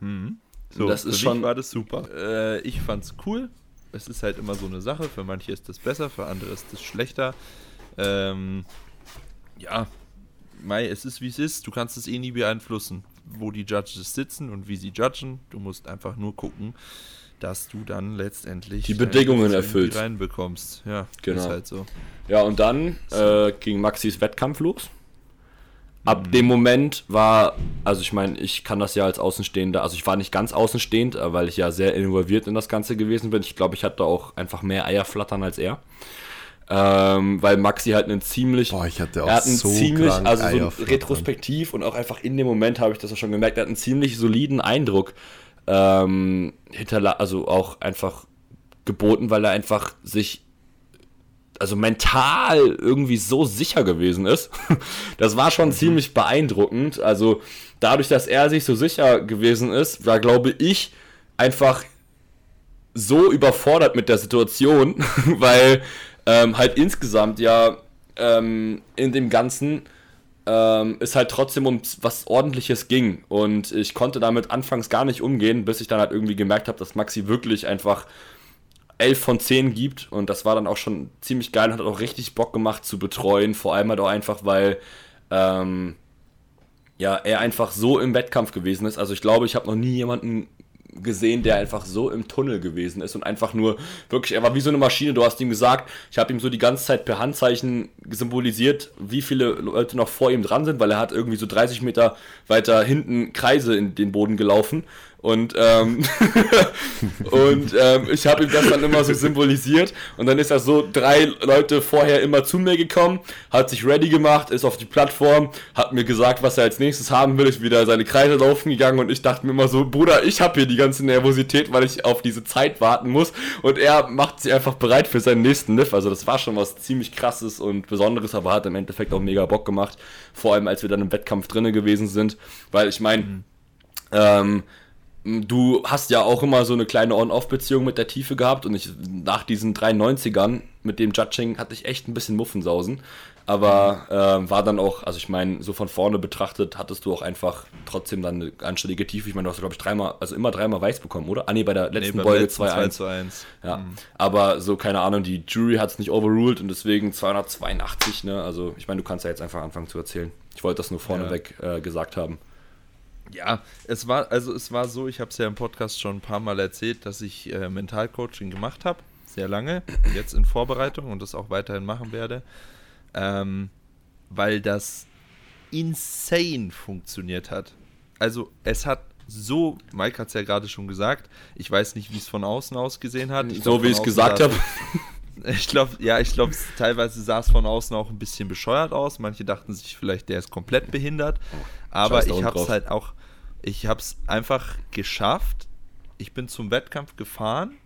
Mhm. So, das ist schon war das super. Äh, ich fand's cool es ist halt immer so eine Sache. Für manche ist das besser, für andere ist das schlechter. Ähm, ja, Mai, es ist wie es ist. Du kannst es eh nie beeinflussen, wo die Judges sitzen und wie sie judgen. Du musst einfach nur gucken, dass du dann letztendlich die Bedingungen erfüllst. reinbekommst. Ja, genau. ist halt so. Ja, und dann äh, ging Maxis Wettkampf los. Ab dem Moment war, also ich meine, ich kann das ja als Außenstehender, also ich war nicht ganz außenstehend, äh, weil ich ja sehr involviert in das Ganze gewesen bin. Ich glaube, ich hatte auch einfach mehr Eier flattern als er. Ähm, weil Maxi halt einen ziemlich, Boah, ich hatte auch er hat einen so ziemlich, also so retrospektiv und auch einfach in dem Moment habe ich das auch schon gemerkt, er hat einen ziemlich soliden Eindruck ähm, hinterlassen, also auch einfach geboten, weil er einfach sich also mental irgendwie so sicher gewesen ist. <laughs> Das war schon mhm. ziemlich beeindruckend. Also dadurch, dass er sich so sicher gewesen ist, war, glaube ich, einfach so überfordert mit der Situation, <laughs> weil ähm, halt insgesamt ja ähm, in dem Ganzen ähm, es halt trotzdem um was ordentliches ging. Und ich konnte damit anfangs gar nicht umgehen, bis ich dann halt irgendwie gemerkt habe, dass Maxi wirklich einfach 11 von 10 gibt und das war dann auch schon ziemlich geil und hat auch richtig Bock gemacht zu betreuen, vor allem halt auch einfach, weil ähm, ja, er einfach so im Wettkampf gewesen ist. Also ich glaube, ich habe noch nie jemanden gesehen, der einfach so im Tunnel gewesen ist und einfach nur wirklich, er war wie so eine Maschine. Du hast ihm gesagt, ich habe ihm so die ganze Zeit per Handzeichen symbolisiert, wie viele Leute noch vor ihm dran sind, weil er hat irgendwie so 30 Meter weiter hinten Kreise in den Boden gelaufen und, ähm, <laughs> und ähm, ich habe ihm das dann immer so symbolisiert. Und dann ist er so drei Leute vorher immer zu mir gekommen, hat sich ready gemacht, ist auf die Plattform, hat mir gesagt, was er als nächstes haben will, ist wieder seine Kreise laufen gegangen. Und ich dachte mir immer so, Bruder, ich habe hier die ganze Nervosität, weil ich auf diese Zeit warten muss. Und er macht sich einfach bereit für seinen nächsten Niff. Also das war schon was ziemlich krasses und Besonderes, aber hat im Endeffekt auch mega Bock gemacht. Vor allem, als wir dann im Wettkampf drinne gewesen sind. Weil ich meine, mhm. ähm, Du hast ja auch immer so eine kleine On-Off-Beziehung mit der Tiefe gehabt und ich nach diesen 93ern mit dem Judging hatte ich echt ein bisschen Muffensausen. Aber äh, war dann auch, also ich meine, so von vorne betrachtet hattest du auch einfach trotzdem dann eine anständige Tiefe. Ich meine, du hast, glaube ich, dreimal, also immer dreimal weiß bekommen, oder? Ah, nee, bei der letzten nee, Beuge 2-1. 2 1. Ja. Mhm. Aber so, keine Ahnung, die Jury hat es nicht overruled und deswegen 282, ne? Also, ich meine, du kannst ja jetzt einfach anfangen zu erzählen. Ich wollte das nur vorneweg ja. äh, gesagt haben. Ja, es war, also es war so, ich habe es ja im Podcast schon ein paar Mal erzählt, dass ich äh, Mentalcoaching gemacht habe, sehr lange, jetzt in Vorbereitung und das auch weiterhin machen werde, ähm, weil das insane funktioniert hat. Also es hat so, Mike hat es ja gerade schon gesagt, ich weiß nicht, wie es von außen aus gesehen hat. Ich so wie ich es gesagt habe. Ich glaube, ja, ich glaube, teilweise sah es von außen auch ein bisschen bescheuert aus. Manche dachten sich vielleicht, der ist komplett behindert. Oh, Aber ich habe es halt auch, ich habe es einfach geschafft. Ich bin zum Wettkampf gefahren.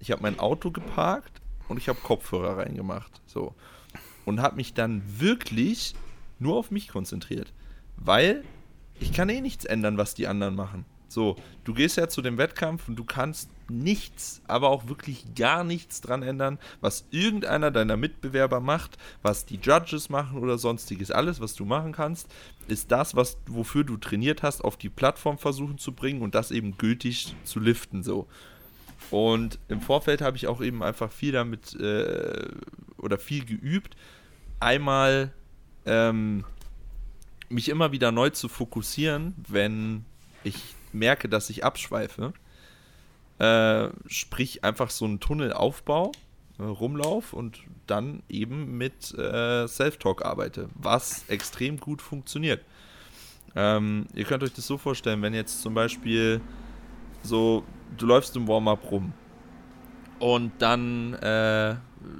Ich habe mein Auto geparkt und ich habe Kopfhörer reingemacht. So. Und habe mich dann wirklich nur auf mich konzentriert. Weil ich kann eh nichts ändern, was die anderen machen. So, du gehst ja zu dem Wettkampf und du kannst nichts, aber auch wirklich gar nichts dran ändern, was irgendeiner deiner Mitbewerber macht, was die Judges machen oder sonstiges. Alles, was du machen kannst, ist das, was, wofür du trainiert hast, auf die Plattform versuchen zu bringen und das eben gültig zu liften. So. Und im Vorfeld habe ich auch eben einfach viel damit äh, oder viel geübt. Einmal ähm, mich immer wieder neu zu fokussieren, wenn ich merke, dass ich abschweife, äh, sprich einfach so einen Tunnelaufbau, äh, Rumlauf und dann eben mit äh, Self-Talk arbeite, was extrem gut funktioniert. Ähm, ihr könnt euch das so vorstellen, wenn jetzt zum Beispiel so, du läufst im Warm-up rum und dann äh,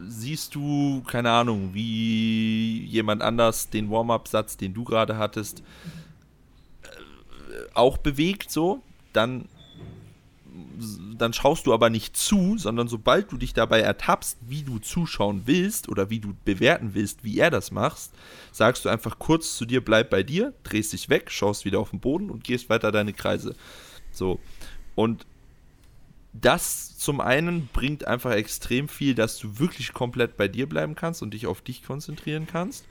siehst du, keine Ahnung, wie jemand anders den Warm-up-Satz, den du gerade hattest, auch bewegt, so, dann, dann schaust du aber nicht zu, sondern sobald du dich dabei ertappst, wie du zuschauen willst oder wie du bewerten willst, wie er das macht, sagst du einfach kurz zu dir, bleib bei dir, drehst dich weg, schaust wieder auf den Boden und gehst weiter deine Kreise. So. Und das zum einen bringt einfach extrem viel, dass du wirklich komplett bei dir bleiben kannst und dich auf dich konzentrieren kannst.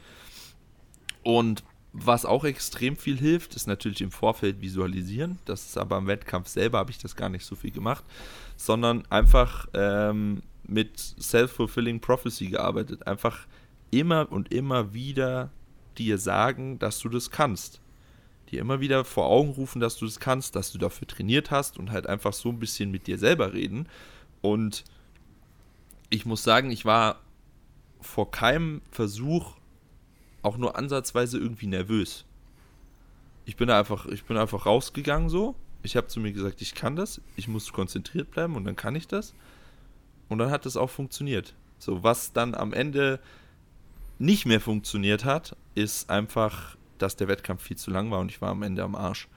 Und was auch extrem viel hilft, ist natürlich im Vorfeld visualisieren. Das ist aber im Wettkampf selber habe ich das gar nicht so viel gemacht, sondern einfach ähm, mit Self-Fulfilling Prophecy gearbeitet. Einfach immer und immer wieder dir sagen, dass du das kannst. Dir immer wieder vor Augen rufen, dass du das kannst, dass du dafür trainiert hast und halt einfach so ein bisschen mit dir selber reden. Und ich muss sagen, ich war vor keinem Versuch auch nur ansatzweise irgendwie nervös. Ich bin einfach, ich bin einfach rausgegangen so. Ich habe zu mir gesagt, ich kann das, ich muss konzentriert bleiben und dann kann ich das. Und dann hat es auch funktioniert. So, was dann am Ende nicht mehr funktioniert hat, ist einfach, dass der Wettkampf viel zu lang war und ich war am Ende am Arsch.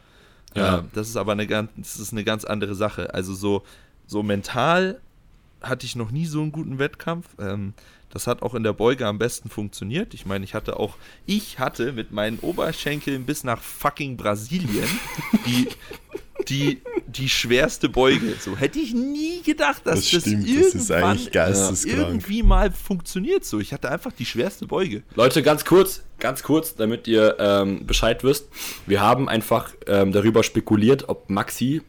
Ja. Äh, das ist aber eine ganz, das ist eine ganz andere Sache. Also so, so mental hatte ich noch nie so einen guten Wettkampf. Ähm, das hat auch in der Beuge am besten funktioniert. Ich meine, ich hatte auch, ich hatte mit meinen Oberschenkeln bis nach fucking Brasilien <laughs> die, die, die schwerste Beuge. So hätte ich nie gedacht, dass das, stimmt, das, das irgendwie mal funktioniert. So, ich hatte einfach die schwerste Beuge. Leute, ganz kurz, ganz kurz, damit ihr ähm, Bescheid wisst. Wir haben einfach ähm, darüber spekuliert, ob Maxi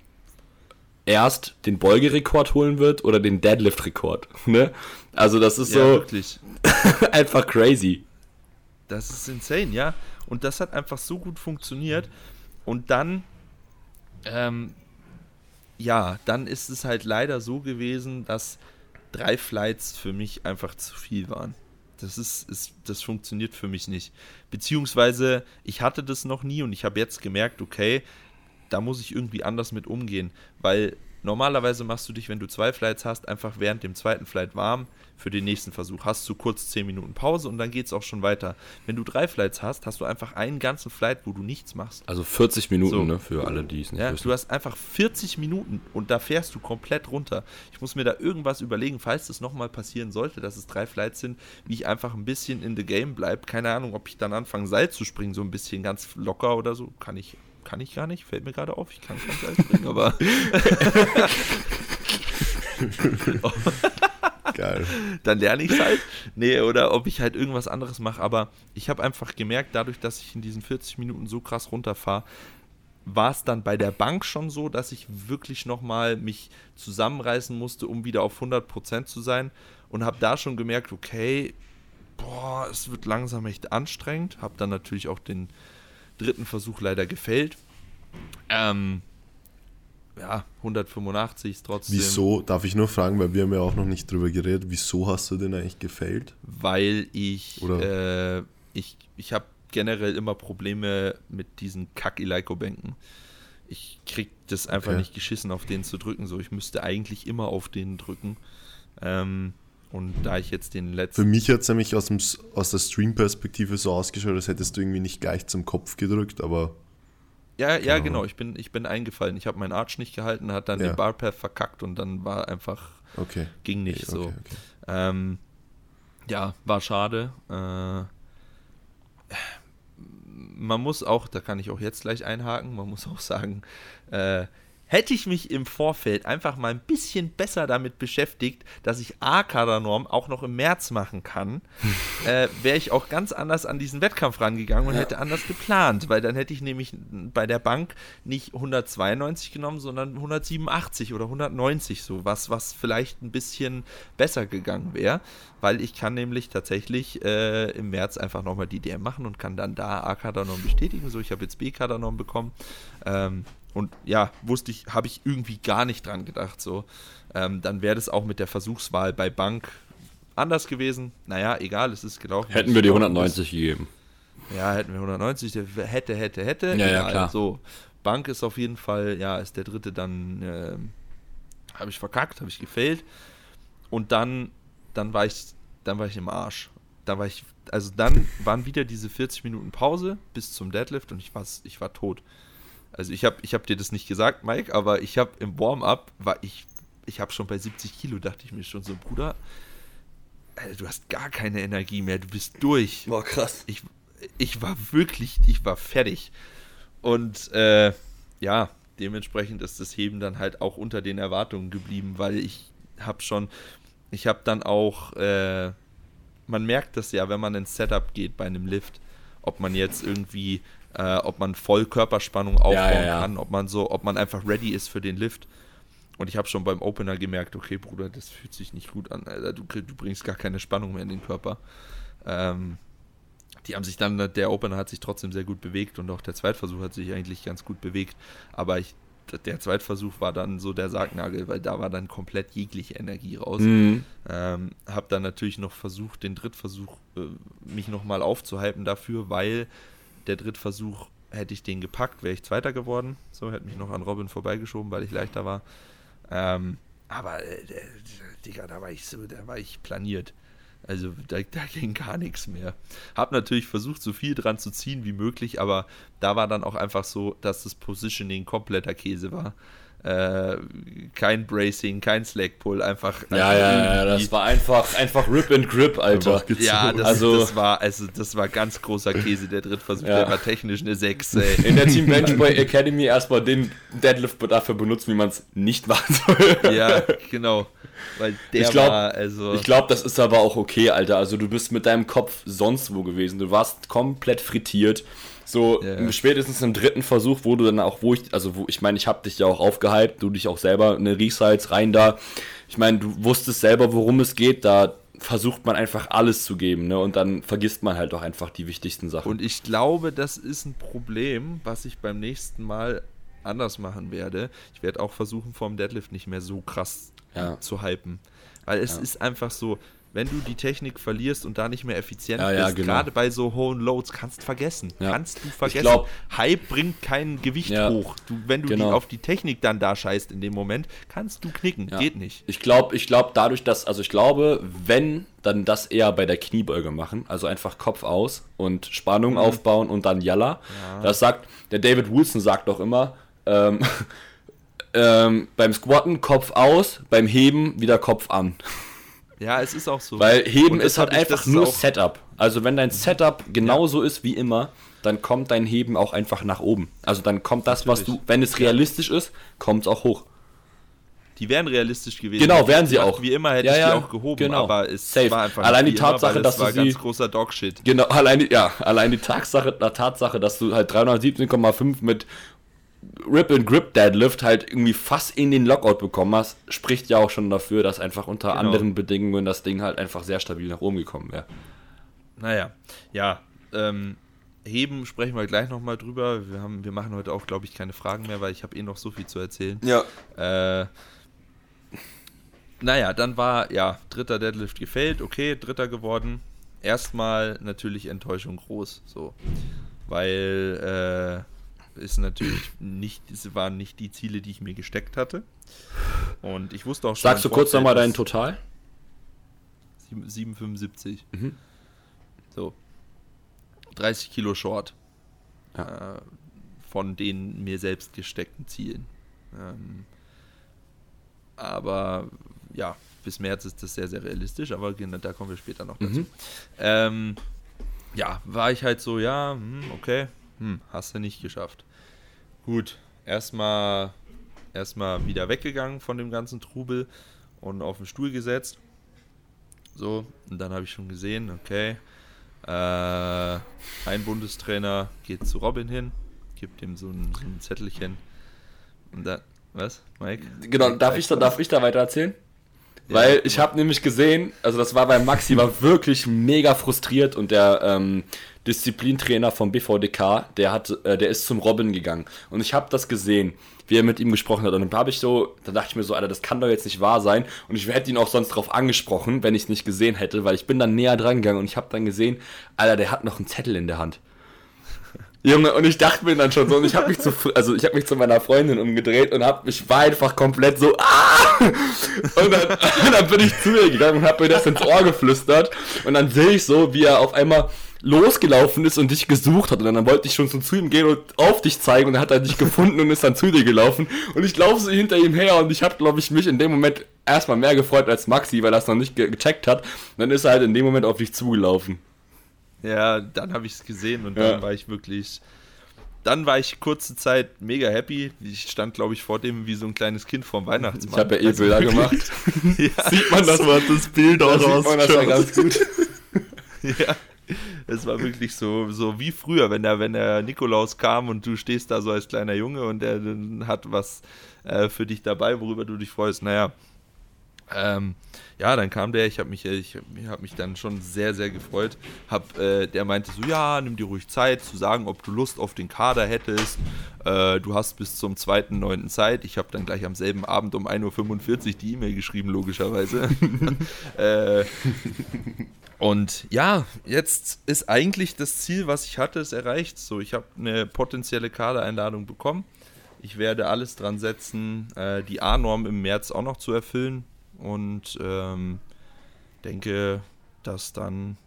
erst den Beugerekord holen wird oder den Deadlift-Rekord. <laughs> Ne? Also das ist ja, so wirklich <laughs> einfach crazy. Das ist insane, ja. Und das hat einfach so gut funktioniert. Und dann, ähm, ja, dann ist es halt leider so gewesen, dass drei Flights für mich einfach zu viel waren. Das ist, ist, das funktioniert für mich nicht. Beziehungsweise, ich hatte das noch nie und ich habe jetzt gemerkt, okay, da muss ich irgendwie anders mit umgehen, weil normalerweise machst du dich, wenn du zwei Flights hast, einfach während dem zweiten Flight warm für den nächsten Versuch. Hast du kurz 10 Minuten Pause und dann geht es auch schon weiter. Wenn du drei Flights hast, hast du einfach einen ganzen Flight, wo du nichts machst. Also 40 Minuten, so. ne, für alle, die es nicht ja, wissen. Du hast einfach 40 Minuten und da fährst du komplett runter. Ich muss mir da irgendwas überlegen, falls das nochmal passieren sollte, dass es drei Flights sind, wie ich einfach ein bisschen in the game bleibe. Keine Ahnung, ob ich dann anfange, Seil zu springen, so ein bisschen ganz locker oder so. Kann ich kann ich gar nicht, fällt mir gerade auf. Ich kann es ganz leicht bringen, aber. <laughs> Geil. Dann lerne ich es halt. Nee, oder ob ich halt irgendwas anderes mache. Aber ich habe einfach gemerkt, dadurch, dass ich in diesen 40 Minuten so krass runterfahre, war es dann bei der Bank schon so, dass ich wirklich nochmal mich zusammenreißen musste, um wieder auf 100% zu sein. Und habe da schon gemerkt, okay, boah, es wird langsam echt anstrengend. Habe dann natürlich auch den dritten Versuch leider gefällt. Ähm, ja, 185 ist trotzdem. Wieso, darf ich nur fragen, weil wir haben ja auch noch nicht drüber geredet, wieso hast du den eigentlich gefällt? Weil ich, äh, ich, ich habe generell immer Probleme mit diesen Kack-Eleiko-Bänken. Ich krieg das einfach okay. nicht geschissen, auf den zu drücken. So, ich müsste eigentlich immer auf den drücken. Ähm, und da ich jetzt den letzten. Für mich hat es nämlich aus, dem, aus der Stream-Perspektive so ausgeschaut, als hättest du irgendwie nicht gleich zum Kopf gedrückt, aber. Ja, ja, genau. genau. Ich bin, ich bin eingefallen. Ich habe meinen Arch nicht gehalten, hat dann ja. den Barpath verkackt und dann war einfach. Okay. Ging nicht okay, so. Okay, okay. Ähm, ja, war schade. Äh, man muss auch, da kann ich auch jetzt gleich einhaken, man muss auch sagen, äh, Hätte ich mich im Vorfeld einfach mal ein bisschen besser damit beschäftigt, dass ich A-Kadernorm auch noch im März machen kann, <laughs> äh, wäre ich auch ganz anders an diesen Wettkampf rangegangen und ja. hätte anders geplant, weil dann hätte ich nämlich bei der Bank nicht 192 genommen, sondern 187 oder 190 so, was, was vielleicht ein bisschen besser gegangen wäre, weil ich kann nämlich tatsächlich äh, im März einfach nochmal die DM machen und kann dann da A-Kadernorm bestätigen, so ich habe jetzt B-Kadernorm bekommen. Ähm, und ja, wusste ich, habe ich irgendwie gar nicht dran gedacht. So, ähm, dann wäre das auch mit der Versuchswahl bei Bank anders gewesen. Naja, egal, es ist gelaufen. Hätten wir die 190 ist. gegeben. Ja, hätten wir 190, hätte, hätte, hätte. Ja, egal. ja, klar. So, Bank ist auf jeden Fall, ja, ist der dritte dann, äh, habe ich verkackt, habe ich gefailt. Und dann, dann war ich, dann war ich im Arsch. Da war ich, also dann waren wieder diese 40 Minuten Pause bis zum Deadlift und ich war, ich war tot. Also ich habe ich hab dir das nicht gesagt, Mike, aber ich habe im Warm-up, war ich, ich habe schon bei 70 Kilo, dachte ich mir schon so, Bruder, Alter, du hast gar keine Energie mehr, du bist durch. Boah, krass. Ich, ich war wirklich, ich war fertig. Und äh, ja, dementsprechend ist das Heben dann halt auch unter den Erwartungen geblieben, weil ich habe schon, ich habe dann auch, äh, man merkt das ja, wenn man ins Setup geht bei einem Lift, ob man jetzt irgendwie äh, ob man voll Körperspannung aufbauen ja, ja, ja. kann, ob man so, ob man einfach ready ist für den Lift. Und ich habe schon beim Opener gemerkt, okay, Bruder, das fühlt sich nicht gut an. Alter. Du, du bringst gar keine Spannung mehr in den Körper. Ähm, die haben sich dann, der Opener hat sich trotzdem sehr gut bewegt und auch der Zweitversuch hat sich eigentlich ganz gut bewegt. Aber ich, der Zweitversuch war dann so der Sargnagel, weil da war dann komplett jegliche Energie raus. Mhm. Ähm, hab dann natürlich noch versucht, den Drittversuch äh, mich nochmal aufzuhalten dafür, weil der Drittversuch hätte ich den gepackt, wäre ich Zweiter geworden. So, hätte mich noch an Robin vorbeigeschoben, weil ich leichter war. Ähm, aber, äh, Digga, da war ich so, da war ich planiert. Also da, da, ging gar nichts mehr. Hab natürlich versucht, so viel dran zu ziehen wie möglich, aber da war dann auch einfach so, dass das Positioning kompletter Käse war. Äh, kein Bracing, kein Slackpull, einfach. Ja, einfach ja, ja, das war einfach, einfach Rip and Grip, Alter. Ja, das, also, das, war, also, das war ganz großer Käse, der Drittversuch, ja. der war technisch eine 6, ey. In der Team Benchboy Academy erstmal den Deadlift dafür benutzen, wie man es nicht machen soll. Ja, genau. Weil der ich glaub, war, also. Ich glaube, das ist aber auch okay, Alter. Also, du bist mit deinem Kopf sonst wo gewesen. Du warst komplett frittiert. So yeah. spätestens im dritten Versuch, wo du dann auch, wo ich, also wo, ich meine, ich habe dich ja auch aufgehypt, du dich auch selber eine Resize rein da. Ich meine, du wusstest selber, worum es geht, da versucht man einfach alles zu geben, ne? Und dann vergisst man halt auch einfach die wichtigsten Sachen. Und ich glaube, das ist ein Problem, was ich beim nächsten Mal anders machen werde. Ich werde auch versuchen, vorm Deadlift nicht mehr so krass ja. zu hypen. Weil es ja. ist einfach so, wenn du die Technik verlierst und da nicht mehr effizient ja, ja, bist, genau. gerade bei so hohen Loads, kannst du vergessen. Ja. Kannst du vergessen. Glaub, Hype bringt kein Gewicht hoch. Du, wenn du genau. die auf die Technik dann da scheißt in dem Moment, kannst du knicken. Geht nicht. Ich glaube, ich glaube dadurch, dass, also ich glaube, wenn, dann das eher bei der Kniebeuge machen. Also einfach Kopf aus und Spannung mhm. aufbauen und dann Yalla. Das sagt, der David Wilson sagt doch immer, ähm, <laughs> ähm, beim Squatten Kopf aus, beim Heben wieder Kopf an. Ja, es ist auch so. Weil Heben ist halt einfach nur Setup. Also wenn dein Setup genauso ja. ist wie immer, dann kommt dein Heben auch einfach nach oben. Also dann kommt das, Natürlich. was du, wenn es realistisch ist, kommt es auch hoch. Die wären realistisch gewesen. Genau, wären sie auch. Wie immer hätte ja, ich ja, die auch gehoben, genau. aber es Safe. war einfach allein die Tatsache, immer, dass war du ganz großer Dogshit. Genau, allein die, ja, allein die Tatsache, <laughs> Tatsache, dass du halt 317,5 mit Rip and Grip Deadlift halt irgendwie fast in den Lockout bekommen hast, spricht ja auch schon dafür, dass einfach unter genau. anderen Bedingungen das Ding halt einfach sehr stabil nach oben gekommen wäre. Naja, ja. Ähm, Heben sprechen wir gleich nochmal drüber. Wir, haben, wir machen heute auch, glaube ich, keine Fragen mehr, weil ich habe eh noch so viel zu erzählen. Ja. Äh, naja, dann war, ja, dritter Deadlift gefällt, okay, dritter geworden. Erstmal natürlich Enttäuschung groß, so. Weil, äh, ist natürlich nicht, es waren nicht die Ziele, die ich mir gesteckt hatte. Und ich wusste auch schon. Sagst du kurz nochmal deinen Total? 7,75. Mhm. So. 30 Kilo Short. Ja. Äh, von den mir selbst gesteckten Zielen. Ähm, aber ja, bis März ist das sehr, sehr realistisch, aber da kommen wir später noch dazu. Mhm. Ähm, ja, war ich halt so, ja, hm, okay, hm, hast du nicht geschafft. Gut, erstmal erstmal wieder weggegangen von dem ganzen Trubel und auf den Stuhl gesetzt. So, und dann habe ich schon gesehen, okay, äh, ein Bundestrainer geht zu Robin hin, gibt ihm so ein, so ein Zettelchen. Und dann, was, Mike? Genau, darf ich, da, darf ich da weiter erzählen? Weil ich habe nämlich gesehen, also das war bei Maxi, war wirklich mega frustriert und der ähm, Disziplintrainer vom BVDK, der hat, äh, der ist zum Robin gegangen und ich habe das gesehen, wie er mit ihm gesprochen hat und dann habe ich so, da dachte ich mir so, Alter, das kann doch jetzt nicht wahr sein und ich hätte ihn auch sonst drauf angesprochen, wenn ich es nicht gesehen hätte, weil ich bin dann näher dran gegangen und ich habe dann gesehen, Alter, der hat noch einen Zettel in der Hand. <laughs> Junge, und ich dachte mir dann schon so, und ich habe mich zu, also ich habe mich zu meiner Freundin umgedreht und hab, ich war einfach komplett so, ah! Und dann, und <laughs> dann bin ich zu ihr gegangen und habe mir das ins Ohr geflüstert und dann sehe ich so, wie er auf einmal losgelaufen ist und dich gesucht hat und dann wollte ich schon so zu ihm gehen und auf dich zeigen und er hat er dich gefunden und ist dann zu dir gelaufen und ich laufe so hinter ihm her und ich habe glaube ich mich in dem Moment erstmal mehr gefreut als Maxi, weil er es noch nicht gecheckt hat. Und dann ist er halt in dem Moment auf dich zugelaufen. Ja, dann habe ich es gesehen und ja. dann war ich wirklich. Dann war ich kurze Zeit mega happy. Ich stand, glaube ich, vor dem wie so ein kleines Kind vorm Weihnachtsmann. Ich habe ja eh Bilder also gemacht. <laughs> ja, sieht man das, so das Bild auch aus. Das ja ganz gut. <laughs> ja. Es war wirklich so, so wie früher, wenn der, wenn der Nikolaus kam und du stehst da so als kleiner Junge und der hat was äh, für dich dabei, worüber du dich freust. Naja, ähm, ja, dann kam der, ich habe mich, ich, ich habe mich dann schon sehr, sehr gefreut. Hab, äh, der meinte so, ja, nimm dir ruhig Zeit zu sagen, ob du Lust auf den Kader hättest. Äh, du hast bis zum 2.9. Zeit. Ich habe dann gleich am selben Abend um 1.45 Uhr die E-Mail geschrieben, logischerweise. <laughs> äh, und ja, jetzt ist eigentlich das Ziel, was ich hatte, ist erreicht. So, ich habe eine potenzielle Kadereinladung bekommen. Ich werde alles dran setzen, äh, die A-Norm im März auch noch zu erfüllen und ähm, denke, dass dann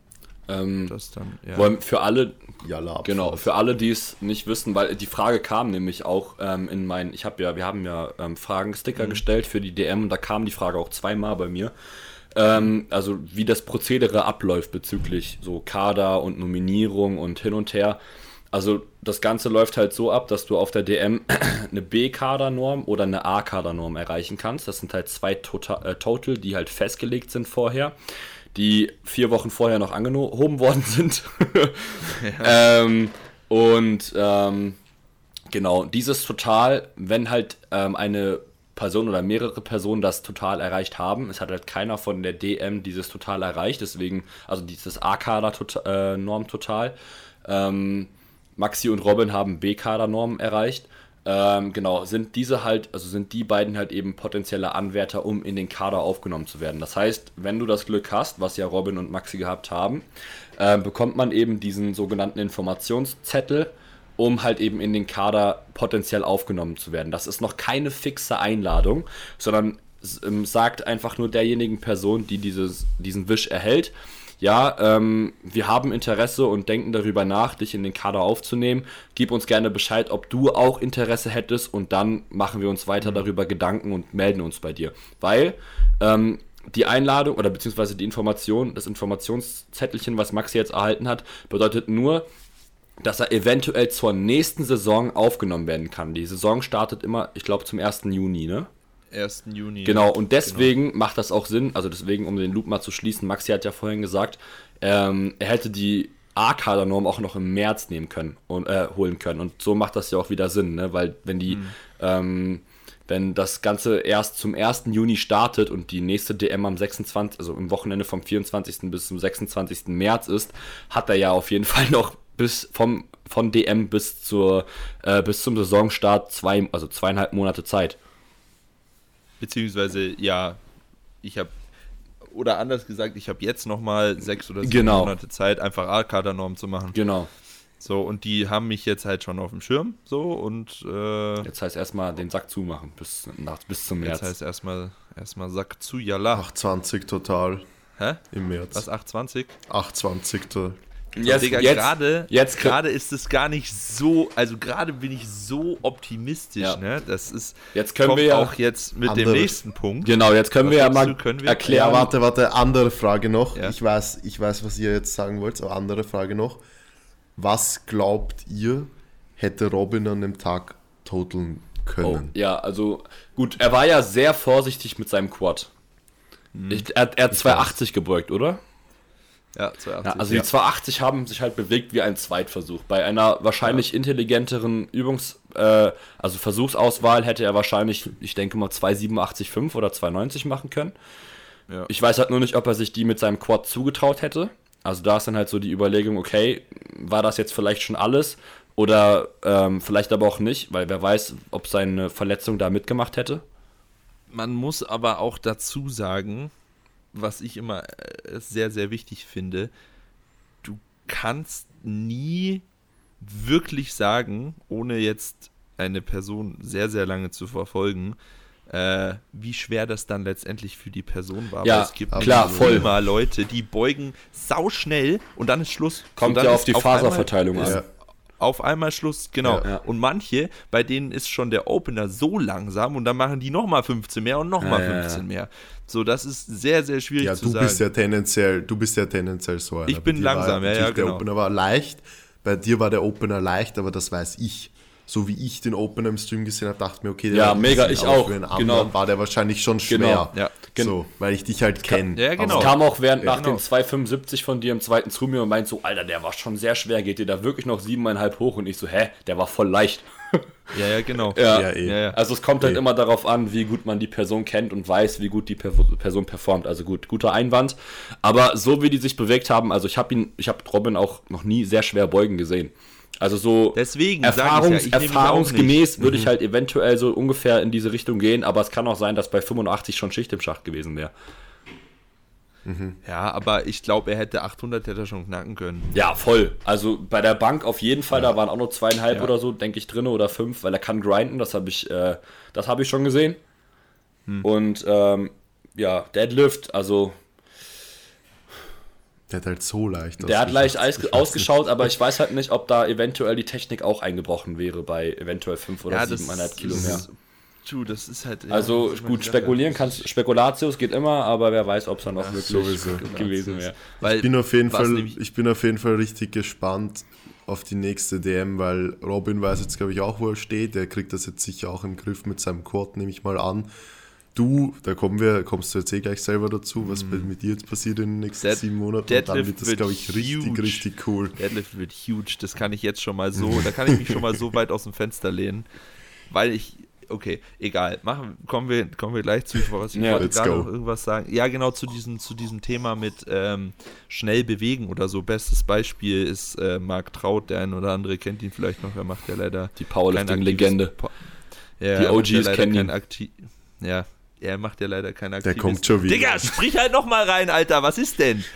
ähm, das dann, ja. Für alle, Jalla, genau, für alle, die es nicht wissen, weil die Frage kam nämlich auch ähm, in meinen, ich habe ja, wir haben ja ähm, Fragensticker mhm. gestellt für die DM und da kam die Frage auch zweimal bei mir. Ähm, also wie das Prozedere abläuft bezüglich so Kader und Nominierung und hin und her. Also das Ganze läuft halt so ab, dass du auf der DM <clears throat> eine B-Kadernorm oder eine A-Kadernorm erreichen kannst. Das sind halt zwei Total, äh, Total, die halt festgelegt sind vorher, die vier Wochen vorher noch angehoben <laughs> worden sind. <laughs> ja. ähm, und ähm, genau, dieses Total, wenn halt ähm, eine Person oder mehrere Personen das Total erreicht haben. Es hat halt keiner von der DM dieses Total erreicht, deswegen, also dieses A-Kader-Norm-Total. Äh, ähm, Maxi und Robin haben B-Kader-Normen erreicht. Ähm, genau, sind diese halt, also sind die beiden halt eben potenzielle Anwärter, um in den Kader aufgenommen zu werden. Das heißt, wenn du das Glück hast, was ja Robin und Maxi gehabt haben, äh, bekommt man eben diesen sogenannten Informationszettel, um halt eben in den Kader potenziell aufgenommen zu werden. Das ist noch keine fixe Einladung, sondern ähm, sagt einfach nur derjenigen Person, die dieses, diesen Wisch erhält, ja, ähm, wir haben Interesse und denken darüber nach, dich in den Kader aufzunehmen. Gib uns gerne Bescheid, ob du auch Interesse hättest und dann machen wir uns weiter mhm. darüber Gedanken und melden uns bei dir. Weil ähm, die Einladung oder beziehungsweise die Information, das Informationszettelchen, was Max jetzt erhalten hat, bedeutet nur, dass er eventuell zur nächsten Saison aufgenommen werden kann. Die Saison startet immer, ich glaube, zum 1. Juni, ne? 1. Juni. Genau, und deswegen genau. macht das auch Sinn, also deswegen, um den Loop mal zu schließen, Maxi hat ja vorhin gesagt, ähm, er hätte die A-Kader-Norm auch noch im März nehmen können und äh, holen können. Und so macht das ja auch wieder Sinn, ne? Weil wenn die, mhm. ähm, wenn das Ganze erst zum 1. Juni startet und die nächste DM am 26., also im Wochenende vom 24. bis zum 26. März ist, hat er ja auf jeden <laughs> Fall noch bis vom von DM bis zur äh, bis zum Saisonstart zwei, also zweieinhalb Monate Zeit. Beziehungsweise, ja, ich habe, oder anders gesagt, ich habe jetzt nochmal sechs oder sieben genau. Monate Zeit, einfach A-Kader-Norm zu machen. Genau. So, und die haben mich jetzt halt schon auf dem Schirm, so, und, äh, Jetzt heißt erstmal den Sack zumachen, bis, nach, bis zum März. Jetzt heißt erstmal, erstmal Sack zu, jalla. Ach, 20 total. Hä? Im März. Was, 820? 820. Jetzt, Digga, jetzt, gerade, jetzt gerade ist es gar nicht so, also gerade bin ich so optimistisch, ja. ne? Das ist jetzt können wir ja auch jetzt mit andere. dem nächsten Punkt. Genau, jetzt können was wir ja mal du, wir erklären. Warte, warte, andere Frage noch. Ja. Ich weiß, ich weiß, was ihr jetzt sagen wollt, aber andere Frage noch. Was glaubt ihr, hätte Robin an dem Tag totaln können? Oh, ja, also gut, er war ja sehr vorsichtig mit seinem Quad. Hm. Ich, er, er hat 280 gebeugt, oder? Ja, 280. Ja, also ja. die 280 haben sich halt bewegt wie ein Zweitversuch. Bei einer wahrscheinlich ja. intelligenteren Übungs-, äh, also Versuchsauswahl hätte er wahrscheinlich, ich denke mal, 287,5 oder 290 machen können. Ich weiß halt nur nicht, ob er sich die mit seinem Quad zugetraut hätte. Also da ist dann halt so die Überlegung, okay, war das jetzt vielleicht schon alles? Oder ähm, vielleicht aber auch nicht, weil wer weiß, ob seine Verletzung da mitgemacht hätte. Man muss aber auch dazu sagen, was ich immer äh, sehr, sehr wichtig finde, du kannst nie wirklich sagen, ohne jetzt eine Person sehr, sehr lange zu verfolgen, äh, wie schwer das dann letztendlich für die Person war. Ja, es gibt klar, voll. immer Leute, die beugen sau schnell und dann ist Schluss. Kommt ja auf die Faserverteilung an. Auf einmal Schluss, genau. Ja, ja. Und manche, bei denen ist schon der Opener so langsam und dann machen die nochmal 15 mehr und nochmal ja, 15 mehr. So, das ist sehr, sehr schwierig ja, zu sagen. Ja, du bist ja tendenziell, du bist ja tendenziell so einer. Ich bin langsam, ja, ja, genau. Der Opener war leicht, bei dir war der Opener leicht, aber das weiß ich so wie ich den Opener im Stream gesehen habe, dachte mir, okay, der ja, mega, ich auch. Genau. war der wahrscheinlich schon genau. schwer. Genau. Ja. So, weil ich dich halt kenne. Ja, genau. Es kam auch während ja, nach genau. dem 275 von dir im zweiten zu mir und meint so, Alter, der war schon sehr schwer, geht dir da wirklich noch siebeneinhalb hoch? Und ich so, hä, der war voll leicht. <laughs> Ja, ja, genau. ja, ja, eh. ja, Also es kommt halt eh. immer darauf an, wie gut man die Person kennt und weiß, wie gut die Person performt. Also gut, guter Einwand. Aber so wie die sich bewegt haben, also ich habe ihn, ich habe Robin auch noch nie sehr schwer beugen gesehen. Also so Deswegen Erfahrungs ja, erfahrungsgemäß würde ich mhm. halt eventuell so ungefähr in diese Richtung gehen, aber es kann auch sein, dass bei 85 schon Schicht im Schacht gewesen wäre. Mhm. Ja, aber ich glaube, er hätte 800 hätte er schon knacken können. Ja, voll. Also bei der Bank auf jeden Fall, ja. da waren auch noch zweieinhalb ja. oder so, denke ich, drin oder fünf, weil er kann grinden, das habe ich, äh, das ich schon gesehen. Hm. Und ähm, ja, Deadlift, also der hat halt so leicht Der hat leicht ausgeschaut, aber ich weiß halt nicht, ob da eventuell die Technik auch eingebrochen wäre bei eventuell 5 oder 7,5 Kilo mehr. Du, das ist halt. Ja, also ist gut, spekulieren kannst, Spekulatius geht immer, aber wer weiß, ob es dann auch ja, wirklich sowieso. gewesen wäre. Ich bin auf jeden Fall, ich bin auf jeden Fall richtig gespannt auf die nächste DM, weil Robin weiß jetzt, glaube ich, auch, wo er steht. Der kriegt das jetzt sicher auch im Griff mit seinem Quad, nehme ich mal an. Du, da kommen wir, kommst du jetzt eh gleich selber dazu, was mm. mit dir jetzt passiert in den nächsten Dead, sieben Monaten. Deadlift und dann wird das, glaube ich, richtig, huge. richtig cool. Deadlift wird huge, das kann ich jetzt schon mal so, da kann ich mich <laughs> schon mal so weit aus dem Fenster lehnen, weil ich, okay, egal, machen, kommen wir, kommen wir gleich zu, was ich ja, wollte gerade noch irgendwas sagen. Ja, genau, zu diesem, zu diesem Thema mit ähm, schnell bewegen oder so. Bestes Beispiel ist äh, Marc Traut, der ein oder andere kennt ihn vielleicht noch, er macht ja leider die Powerlifting-Legende. Ja, die OGs kennen ihn. Ja, er macht ja leider keine Aktivismus. Der kommt schon wieder. Digga, sprich halt noch mal rein, Alter. Was ist denn? <laughs>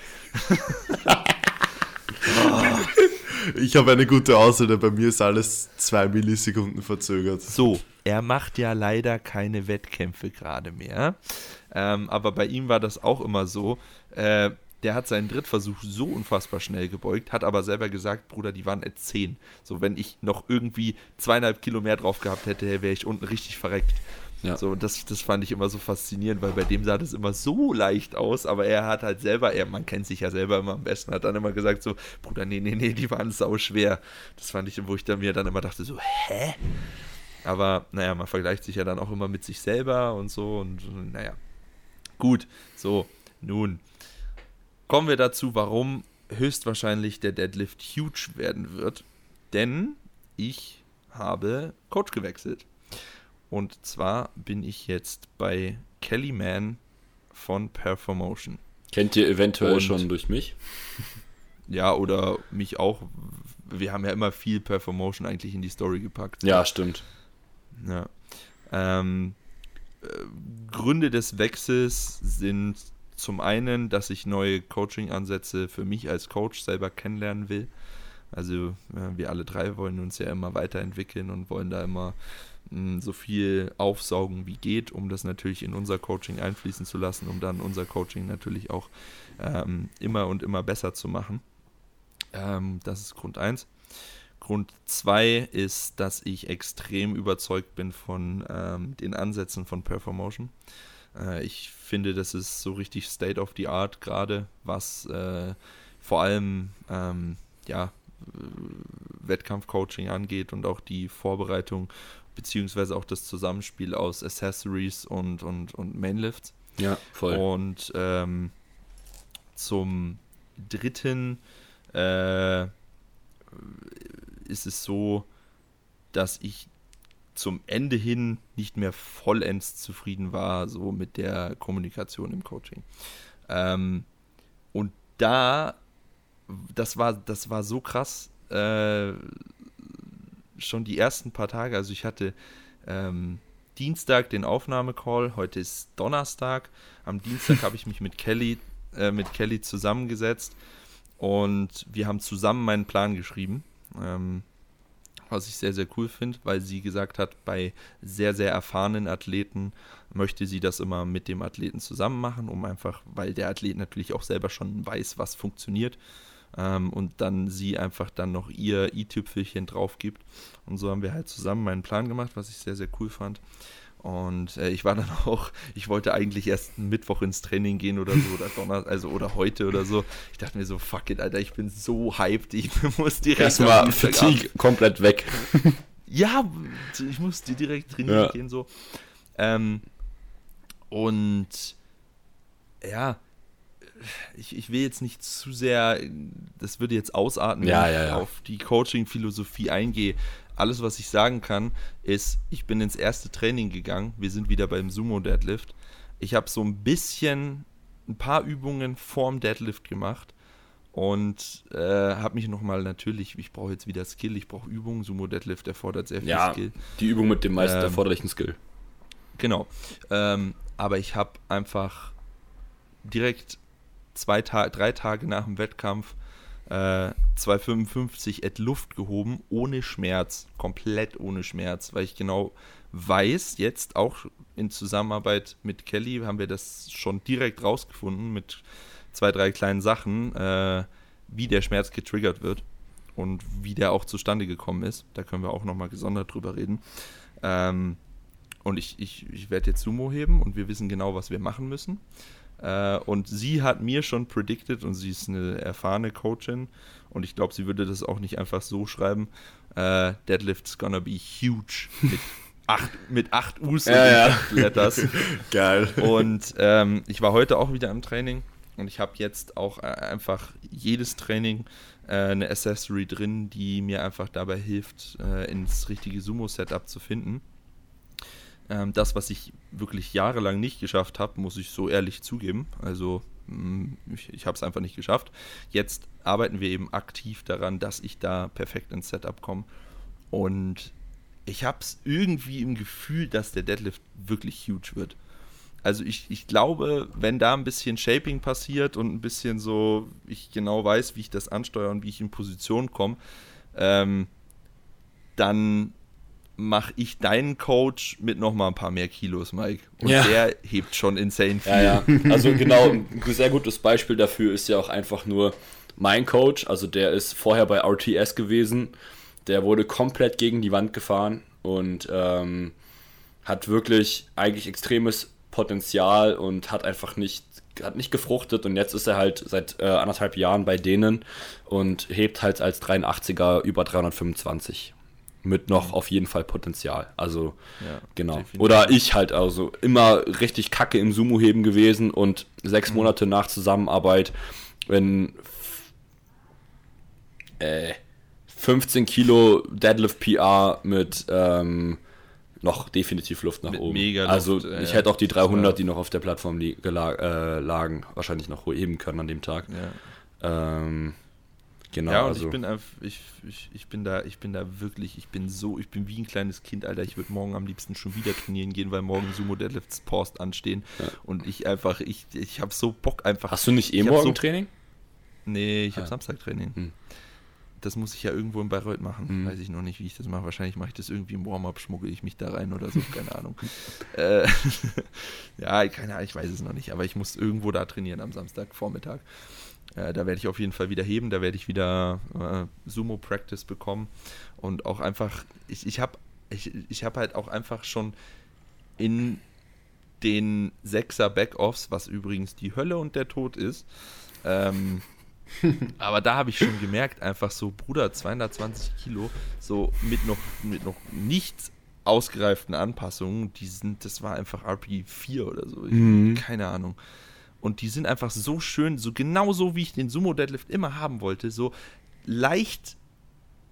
Ich habe eine gute Ausrede. Bei mir ist alles zwei Millisekunden verzögert. So, er macht ja leider keine Wettkämpfe gerade mehr. Ähm, aber bei ihm war das auch immer so. Äh, der hat seinen Drittversuch so unfassbar schnell gebeugt, hat aber selber gesagt, Bruder, die waren at 10. So, wenn ich noch irgendwie zweieinhalb Kilo mehr drauf gehabt hätte, wäre ich unten richtig verreckt. Ja. So, das, das fand ich immer so faszinierend, weil bei dem sah das immer so leicht aus, aber er hat halt selber, er, man kennt sich ja selber immer am besten, hat dann immer gesagt so, Bruder, nee, nee, nee, die waren sau schwer. Das fand ich, wo ich dann mir dann immer dachte so, hä? Aber naja, man vergleicht sich ja dann auch immer mit sich selber und so und naja. Gut, so, nun kommen wir dazu, warum höchstwahrscheinlich der Deadlift huge werden wird. Denn ich habe Coach gewechselt. Und zwar bin ich jetzt bei Kelly Mann von Performotion. Kennt ihr eventuell Und, schon durch mich? <laughs> Ja, oder mich auch. Wir haben ja immer viel Performotion eigentlich in die Story gepackt. Ja, stimmt. Ja. Ähm, äh, Gründe des Wechsels sind zum einen, dass ich neue Coaching-Ansätze für mich als Coach selber kennenlernen will. Also wir alle drei wollen uns ja immer weiterentwickeln und wollen da immer so viel aufsaugen wie geht, um das natürlich in unser Coaching einfließen zu lassen, um dann unser Coaching natürlich auch ähm, immer und immer besser zu machen. Ähm, das ist Grund 1. Grund 2 ist, dass ich extrem überzeugt bin von ähm, den Ansätzen von Performotion. Äh, ich finde, das ist so richtig State of the Art gerade, was äh, vor allem ähm, ja, Wettkampfcoaching angeht und auch die Vorbereitung beziehungsweise auch das Zusammenspiel aus Accessories und, und, und Mainlifts. Ja, voll. Und ähm, zum dritten äh, ist es so, dass ich zum Ende hin nicht mehr vollends zufrieden war, so mit der Kommunikation im Coaching. Ähm, und da, das war, das war so krass, äh, schon die ersten paar Tage, also ich hatte ähm, Dienstag den Aufnahmecall, heute ist Donnerstag. Am Dienstag <laughs> habe ich mich mit Kelly, äh, mit Kelly zusammengesetzt und wir haben zusammen meinen Plan geschrieben. Ähm, was ich sehr, sehr cool finde, weil sie gesagt hat, bei sehr, sehr erfahrenen Athleten möchte sie das immer mit dem Athleten zusammen machen, um einfach, weil der Athlet natürlich auch selber schon weiß, was funktioniert ähm, und dann sie einfach dann noch ihr i-Tüpfelchen drauf gibt. Und so haben wir halt zusammen meinen Plan gemacht, was ich sehr, sehr cool fand. Und äh, ich war dann <laughs> auch, ich wollte eigentlich erst Mittwoch ins Training gehen oder so, oder Donner, also oder heute oder so. Ich dachte mir so, fuck it, Alter, ich bin so hyped, ich <laughs> muss direkt. Erstmal Fatigue komplett weg. <laughs> ja, ich musste direkt trainieren ja. gehen, so. Ähm, und ja, ich, ich will jetzt nicht zu sehr, das würde jetzt ausarten, ja, wenn ja, ich auf die Coaching-Philosophie eingehe. Alles, was ich sagen kann, ist, ich bin ins erste Training gegangen. Wir sind wieder beim Sumo-Deadlift. Ich habe so ein bisschen ein paar Übungen vorm Deadlift gemacht und äh, habe mich nochmal natürlich, ich brauche jetzt wieder Skill, ich brauche Übungen. Sumo Deadlift erfordert sehr viel ja, Skill. Die Übung mit dem meisten ähm, erforderlichen Skill. Genau. Ähm, aber ich habe einfach direkt zwei Ta drei Tage nach dem Wettkampf äh, 255 at Luft gehoben, ohne Schmerz, komplett ohne Schmerz, weil ich genau weiß, jetzt auch in Zusammenarbeit mit Kelly haben wir das schon direkt rausgefunden mit zwei, drei kleinen Sachen, äh, wie der Schmerz getriggert wird und wie der auch zustande gekommen ist. Da können wir auch nochmal gesondert drüber reden. Ähm, und ich, ich, ich werde jetzt Sumo heben und wir wissen genau, was wir machen müssen. Äh, und sie hat mir schon predicted, und sie ist eine erfahrene Coachin, und ich glaube, sie würde das auch nicht einfach so schreiben, äh, Deadlift's gonna be huge mit <laughs> acht, mit acht U's ja, ja. Letters. <laughs> Geil. Und ähm, ich war heute auch wieder im Training und ich habe jetzt auch äh, einfach jedes Training äh, eine Accessory drin, die mir einfach dabei hilft, äh, ins richtige Sumo-Setup zu finden. Ähm, das, was ich wirklich jahrelang nicht geschafft habe, muss ich so ehrlich zugeben. Also mm, ich, ich habe es einfach nicht geschafft. Jetzt arbeiten wir eben aktiv daran, dass ich da perfekt ins Setup komme. Und ich habe es irgendwie im Gefühl, dass der Deadlift wirklich huge wird. Also ich, ich glaube, wenn da ein bisschen Shaping passiert und ein bisschen so, ich genau weiß, wie ich das ansteuere und wie ich in Position komme, ähm, dann mache ich deinen Coach mit noch mal ein paar mehr Kilos, Mike. Und ja. der hebt schon insane viel. Ja, ja. Also <laughs> genau, ein sehr gutes Beispiel dafür ist ja auch einfach nur mein Coach. Also der ist vorher bei RTS gewesen. Der wurde komplett gegen die Wand gefahren und ähm, hat wirklich eigentlich extremes Potenzial und hat einfach nicht hat nicht gefruchtet und jetzt ist er halt seit äh, anderthalb Jahren bei denen und hebt halt als 83er über 325 mit noch auf jeden Fall Potenzial. Also, ja, genau. Definitiv. Oder ich halt, also immer richtig kacke im Sumo-Heben gewesen und sechs mhm. Monate nach Zusammenarbeit, wenn äh, 15 Kilo Deadlift PR mit ähm, noch definitiv Luft nach mit oben. Mega Luft, also ich hätte auch die 300, die noch auf der Plattform li äh, lagen, wahrscheinlich noch heben können an dem Tag. Ja. Ähm, Genau. Ja, und also. ich bin ich, ich, ich bin da, ich bin da wirklich, ich bin so, ich bin wie ein kleines Kind, Alter. Ich würde morgen am liebsten schon wieder trainieren gehen, weil morgen Sumo Deadlifts Post anstehen. Ja. Und ich einfach, ich, ich habe so Bock einfach. Hast du nicht eh morgen so, Training? Nee, ich ah. habe Samstag Training. Hm. das muss ich ja irgendwo in Bayreuth machen. Mhm. Weiß ich noch nicht, wie ich das mache. Wahrscheinlich mache ich das irgendwie im Warm-up, schmuggel ich mich da rein oder so, keine Ahnung. <laughs> äh, <laughs> ja, keine Ahnung, ich weiß es noch nicht, aber ich muss irgendwo da trainieren am Samstagvormittag. Äh, da werde ich auf jeden Fall wieder heben, da werde ich wieder äh, Sumo-Practice bekommen und auch einfach, ich, ich habe ich, ich hab halt auch einfach schon in den Sechser Backoffs, was übrigens die Hölle und der Tod ist, ähm, <laughs> aber da habe ich schon gemerkt, einfach so, Bruder, 220 Kilo, so mit noch, mit noch nichts ausgereiften Anpassungen, die sind, das war einfach RP4 oder so. Mhm. Keine Ahnung. Und die sind einfach so schön, so genau so, wie ich den Sumo Deadlift immer haben wollte, so leicht,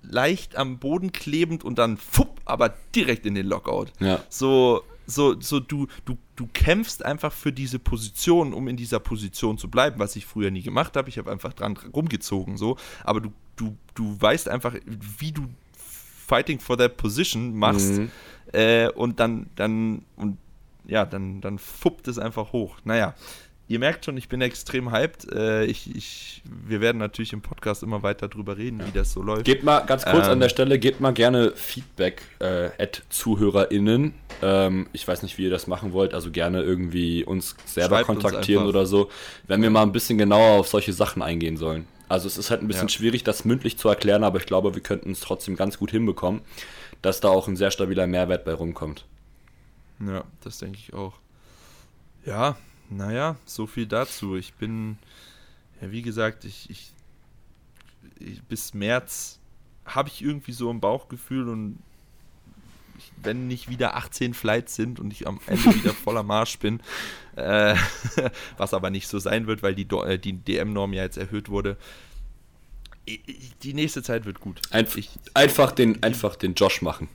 leicht am Boden klebend und dann fupp, aber direkt in den Lockout. Ja. So, so, so du, du, du kämpfst einfach für diese Position, um in dieser Position zu bleiben, was ich früher nie gemacht habe. Ich habe einfach dran rumgezogen, so. Aber du, du, du weißt einfach, wie du Fighting for that Position machst. Mhm. Äh, und dann, dann, und ja, dann, dann fuppt es einfach hoch. Naja, ihr merkt schon, ich bin extrem hyped. Äh, ich, ich, wir werden natürlich im Podcast immer weiter drüber reden, wie das so läuft. Gebt mal ganz kurz ähm, an der Stelle, gebt mal gerne Feedback äh, at ZuhörerInnen. Ähm, ich weiß nicht, wie ihr das machen wollt, also gerne irgendwie uns selber kontaktieren uns oder so, wenn wir mal ein bisschen genauer auf solche Sachen eingehen sollen. Also es ist halt ein bisschen ja. schwierig, das mündlich zu erklären, aber ich glaube, wir könnten es trotzdem ganz gut hinbekommen, dass da auch ein sehr stabiler Mehrwert bei rumkommt. Ja, das denke ich auch. Ja, naja, so viel dazu. Ich bin, ja, wie gesagt, ich, ich, ich bis März habe ich irgendwie so ein Bauchgefühl und ich, wenn nicht wieder 18 Flights sind und ich am Ende wieder <laughs> voller Marsch bin, äh, <laughs> was aber nicht so sein wird, weil die, äh, die DM-Norm ja jetzt erhöht wurde, die nächste Zeit wird gut. Einf einfach, den, einfach den Josh machen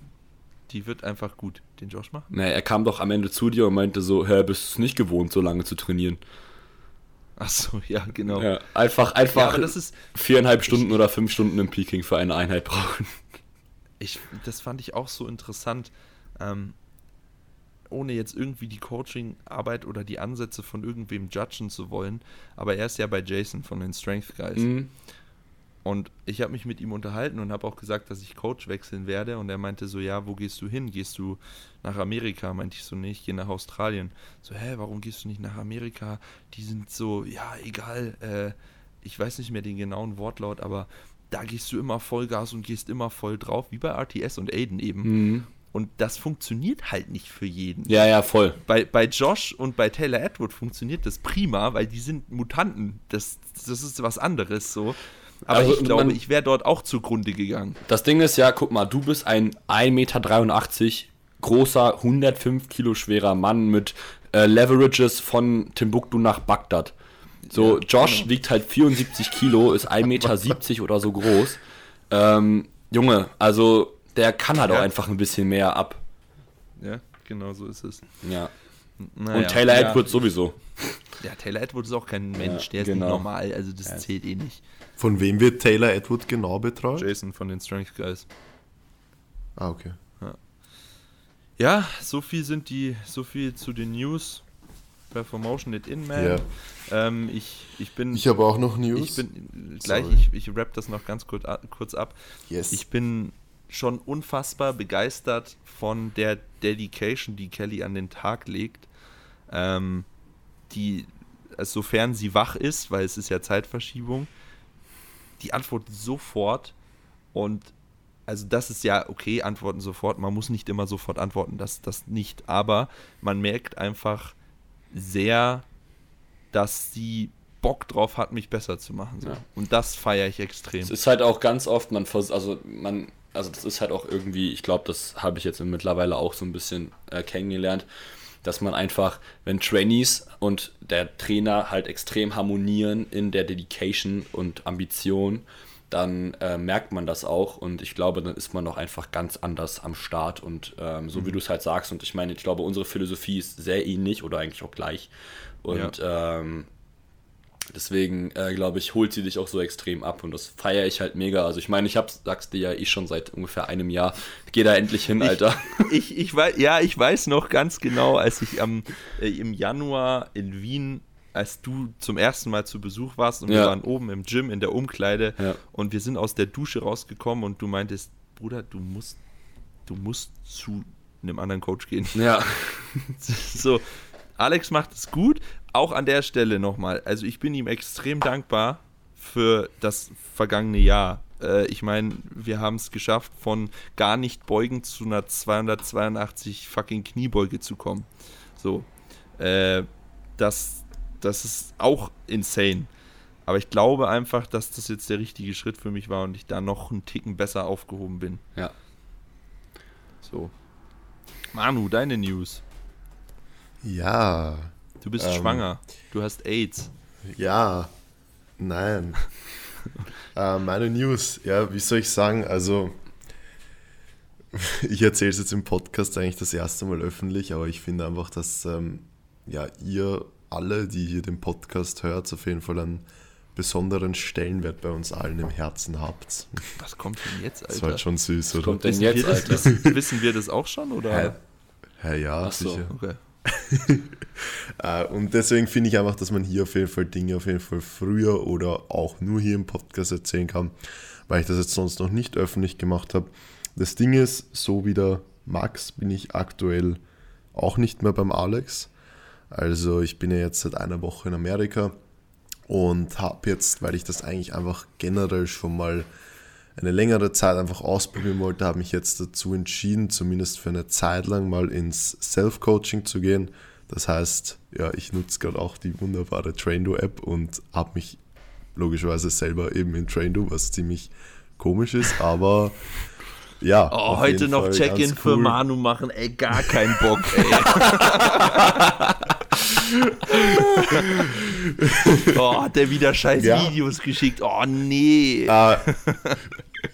die wird einfach gut. Den Josh machen? Naja, er kam doch am Ende zu dir und meinte so, hä, bist du es nicht gewohnt, so lange zu trainieren? Ach so, ja, genau. Ja, einfach, einfach ja, ist, viereinhalb Stunden ich, oder fünf Stunden im Peking für eine Einheit brauchen. Ich, das fand ich auch so interessant. Ähm, ohne jetzt irgendwie die Coaching-Arbeit oder die Ansätze von irgendwem judgen zu wollen, aber er ist ja bei Jason von den Strength Guys. Mhm. Und ich habe mich mit ihm unterhalten und habe auch gesagt, dass ich Coach wechseln werde. Und er meinte so, ja, wo gehst du hin? Gehst du nach Amerika? Meinte ich so, nee, ich gehe nach Australien. So, hä, warum gehst du nicht nach Amerika? Die sind so, ja, egal. Äh, ich weiß nicht mehr den genauen Wortlaut, aber da gehst du immer Vollgas und gehst immer voll drauf, wie bei RTS und Aiden eben. Mhm. Und das funktioniert halt nicht für jeden. Ja, ja, voll. Bei, bei Josh und bei Taylor Edward funktioniert das prima, weil die sind Mutanten. Das, das ist was anderes so. Aber also, ich glaube, ich wäre dort auch zugrunde gegangen. Das Ding ist ja, guck mal, du bist ein 1,83 Meter großer, 105 Kilo schwerer Mann mit äh, Leverages von Timbuktu nach Bagdad. So, Josh genau. wiegt halt 74 Kilo, ist 1,70 Meter <laughs> oder so groß. Ähm, Junge, also der kann halt ja. auch einfach ein bisschen mehr ab. Ja, genau so ist es. Ja. Naja, Und Taylor ja. Edwards sowieso. Ja, Taylor Edwards ist auch kein Mensch, der ist genau. nicht normal, also das zählt eh nicht. Von wem wird Taylor Edward genau betreut? Jason von den Strength Guys. Ah, okay. Ja. ja, so viel sind die, so viel zu den News. Performotion it in, man. Yeah. Ähm, ich, ich bin. Ich habe auch noch News. Ich bin gleich, Sorry. ich, ich rap das noch ganz kurz, kurz ab. Yes. Ich bin schon unfassbar begeistert von der Dedication, die Kelly an den Tag legt. Ähm, die, sofern sie wach ist, weil es ist ja Zeitverschiebung, die antwortet sofort und also das ist ja okay, antworten sofort. Man muss nicht immer sofort antworten, das, das nicht. Aber man merkt einfach sehr, dass sie Bock drauf hat, mich besser zu machen. So. Ja. Und das feiere ich extrem. Es ist halt auch ganz oft, man also man, also das ist halt auch irgendwie, ich glaube, das habe ich jetzt mittlerweile auch so ein bisschen äh, kennengelernt dass man einfach, wenn Trainees und der Trainer halt extrem harmonieren in der Dedication und Ambition, dann äh, merkt man das auch und ich glaube, dann ist man doch einfach ganz anders am Start und ähm, so mhm. wie du es halt sagst und ich meine, ich glaube, unsere Philosophie ist sehr ähnlich oder eigentlich auch gleich und ja. ähm, Deswegen, äh, glaube ich, holt sie dich auch so extrem ab und das feiere ich halt mega. Also ich meine, ich hab's, sag's dir ja eh schon seit ungefähr einem Jahr. Geh da endlich hin, Alter. <laughs> Ich, ich, ich weiß, ja, ich weiß noch ganz genau, als ich am, äh, im Januar in Wien als du zum ersten Mal zu Besuch warst und ja. wir waren oben im Gym in der Umkleide ja. und wir sind aus der Dusche rausgekommen und du meintest, Bruder, du musst, du musst zu einem anderen Coach gehen. Ja. <laughs> so, Alex macht es gut. Auch an der Stelle nochmal. Also ich bin ihm extrem dankbar für das vergangene Jahr. Äh, ich meine, wir haben es geschafft, von gar nicht beugen zu einer 282 fucking Kniebeuge zu kommen. So. Äh, das, das ist auch insane. Aber ich glaube einfach, dass das jetzt der richtige Schritt für mich war und ich da noch einen Ticken besser aufgehoben bin. Ja. So. Manu, deine News. Ja. Du bist ähm, schwanger. Du hast AIDS. Ja. Nein. <laughs> äh, meine News, ja, wie soll ich sagen? Also, <laughs> ich erzähle es jetzt im Podcast eigentlich das erste Mal öffentlich, aber ich finde einfach, dass ähm, ja, ihr alle, die hier den Podcast hört, auf jeden Fall einen besonderen Stellenwert bei uns allen im Herzen habt. Was kommt denn jetzt, Alter? Das war halt schon süß, oder? kommt denn wissen jetzt, Alter? Das, wissen, wissen, wir das auch schon, oder? Hey, hey ja, Ach sicher. So, okay. <laughs> Äh, und deswegen finde ich einfach, dass man hier auf jeden Fall Dinge auf jeden Fall früher oder auch nur hier im Podcast erzählen kann, weil ich das jetzt sonst noch nicht öffentlich gemacht habe. Das Ding ist, so wie der Max bin ich aktuell auch nicht mehr beim Alex. Also ich bin ja jetzt seit einer Woche in Amerika und habe jetzt, weil ich das eigentlich einfach generell schon mal eine längere Zeit einfach ausprobieren wollte, habe mich jetzt dazu entschieden, zumindest für eine Zeit lang mal ins Self-Coaching zu gehen. Das heißt, ja, ich nutze gerade auch die wunderbare Traindu-App und habe mich logischerweise selber eben in Traindu, was ziemlich komisch ist, aber ja. Oh, heute noch Check-in cool. für Manu machen, ey, gar kein Bock, ey. <laughs> <laughs> oh, hat der wieder scheiß ja. Videos geschickt. Oh, nee. Uh,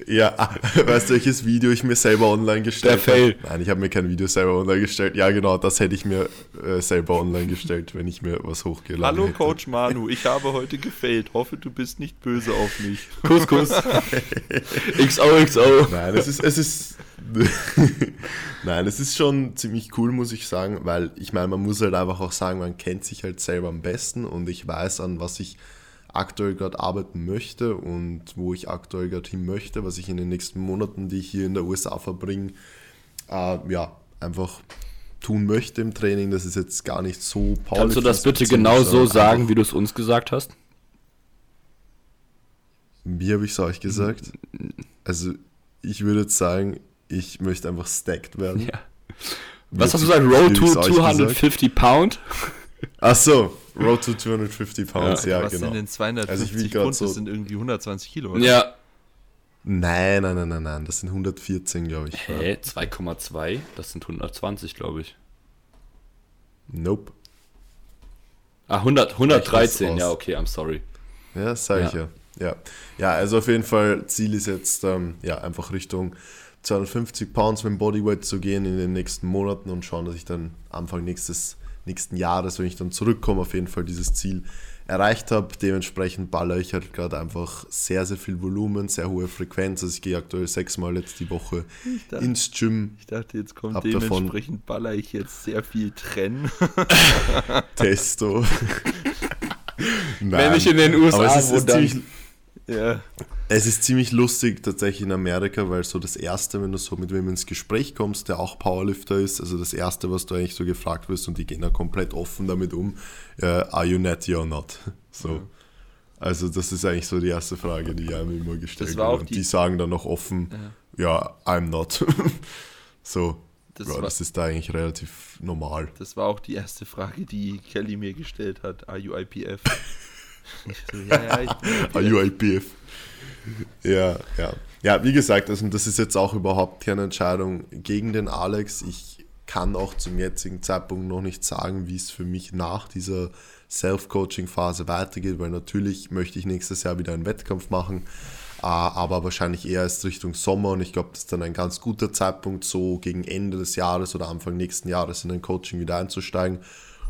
ja, <laughs> weißt du, welches Video ich mir selber online gestellt habe? Nein, ich habe mir kein Video selber online gestellt. Ja, genau, das hätte ich mir äh, selber online gestellt, wenn ich mir was hochgeladen Hallo, hätte. Coach Manu, ich habe heute gefailt. Hoffe, du bist nicht böse auf mich. Kuss, Kuss. <laughs> XOXO. Nein, es ist, es ist <laughs> Nein, es ist schon ziemlich cool, muss ich sagen, weil ich meine, man muss halt einfach auch sagen, man kennt sich halt selber am besten und ich weiß, an was ich aktuell gerade arbeiten möchte und wo ich aktuell gerade hin möchte, was ich in den nächsten Monaten, die ich hier in der USA verbringe, äh, ja, einfach tun möchte im Training. Das ist jetzt gar nicht so Kannst du das bitte genau so sagen, wie du es uns gesagt hast? Wie habe ich es euch gesagt? Also, ich würde jetzt sagen, ich möchte einfach stacked werden. Ja. Was hast du gesagt? Road to 250 Pound? Ach so, Road to 250 Pounds, ja, ja was genau. sind denn 250 also Pfund? So das sind irgendwie 120 Kilo, oder? Ja. Nein, nein, nein, nein, nein, das sind 114, glaube ich. Hä? 2,2? Das sind 120, glaube ich. Nope. Ah, 100, 113, ja, okay, I'm sorry. Ja, sag ich ja. ja. Ja, also auf jeden Fall, Ziel ist jetzt ähm, ja, einfach Richtung 250 Pounds mit dem Bodyweight zu gehen in den nächsten Monaten und schauen, dass ich dann Anfang nächstes, nächsten Jahres, wenn ich dann zurückkomme, auf jeden Fall dieses Ziel erreicht habe. Dementsprechend baller ich halt gerade einfach sehr, sehr viel Volumen, sehr hohe Frequenz. Also ich gehe aktuell sechsmal jetzt die Woche dachte, ins Gym. Ich dachte, jetzt kommt dementsprechend baller ich jetzt sehr viel Trenn. <laughs> Testo. Wenn ich in den USA ist ziemlich, ja. Es ist ziemlich lustig tatsächlich in Amerika, weil so das Erste, wenn du so mit wem ins Gespräch kommst, der auch Powerlifter ist, also das Erste, was du eigentlich so gefragt wirst und die gehen da komplett offen damit um, uh, are you natty or not? <laughs> So. Ja. Also das ist eigentlich so die erste Frage, die einem immer gestellt wird. Und die, die, sagen dann noch offen, ja, ja I'm not. <laughs> so. Das, ja, war, das ist da eigentlich relativ normal. Das war auch die erste Frage, die Kelly mir gestellt hat. Are you IPF? <laughs> so, ja, ja, ich bin UIPF. Ja, ja. Ja, wie gesagt, also das ist jetzt auch überhaupt keine Entscheidung gegen den Alex. Ich kann auch zum jetzigen Zeitpunkt noch nicht sagen, wie es für mich nach dieser Self-Coaching-Phase weitergeht, weil natürlich möchte ich nächstes Jahr wieder einen Wettkampf machen, äh, aber wahrscheinlich eher erst Richtung Sommer und ich glaube, das ist dann ein ganz guter Zeitpunkt, so gegen Ende des Jahres oder Anfang nächsten Jahres in ein Coaching wieder einzusteigen.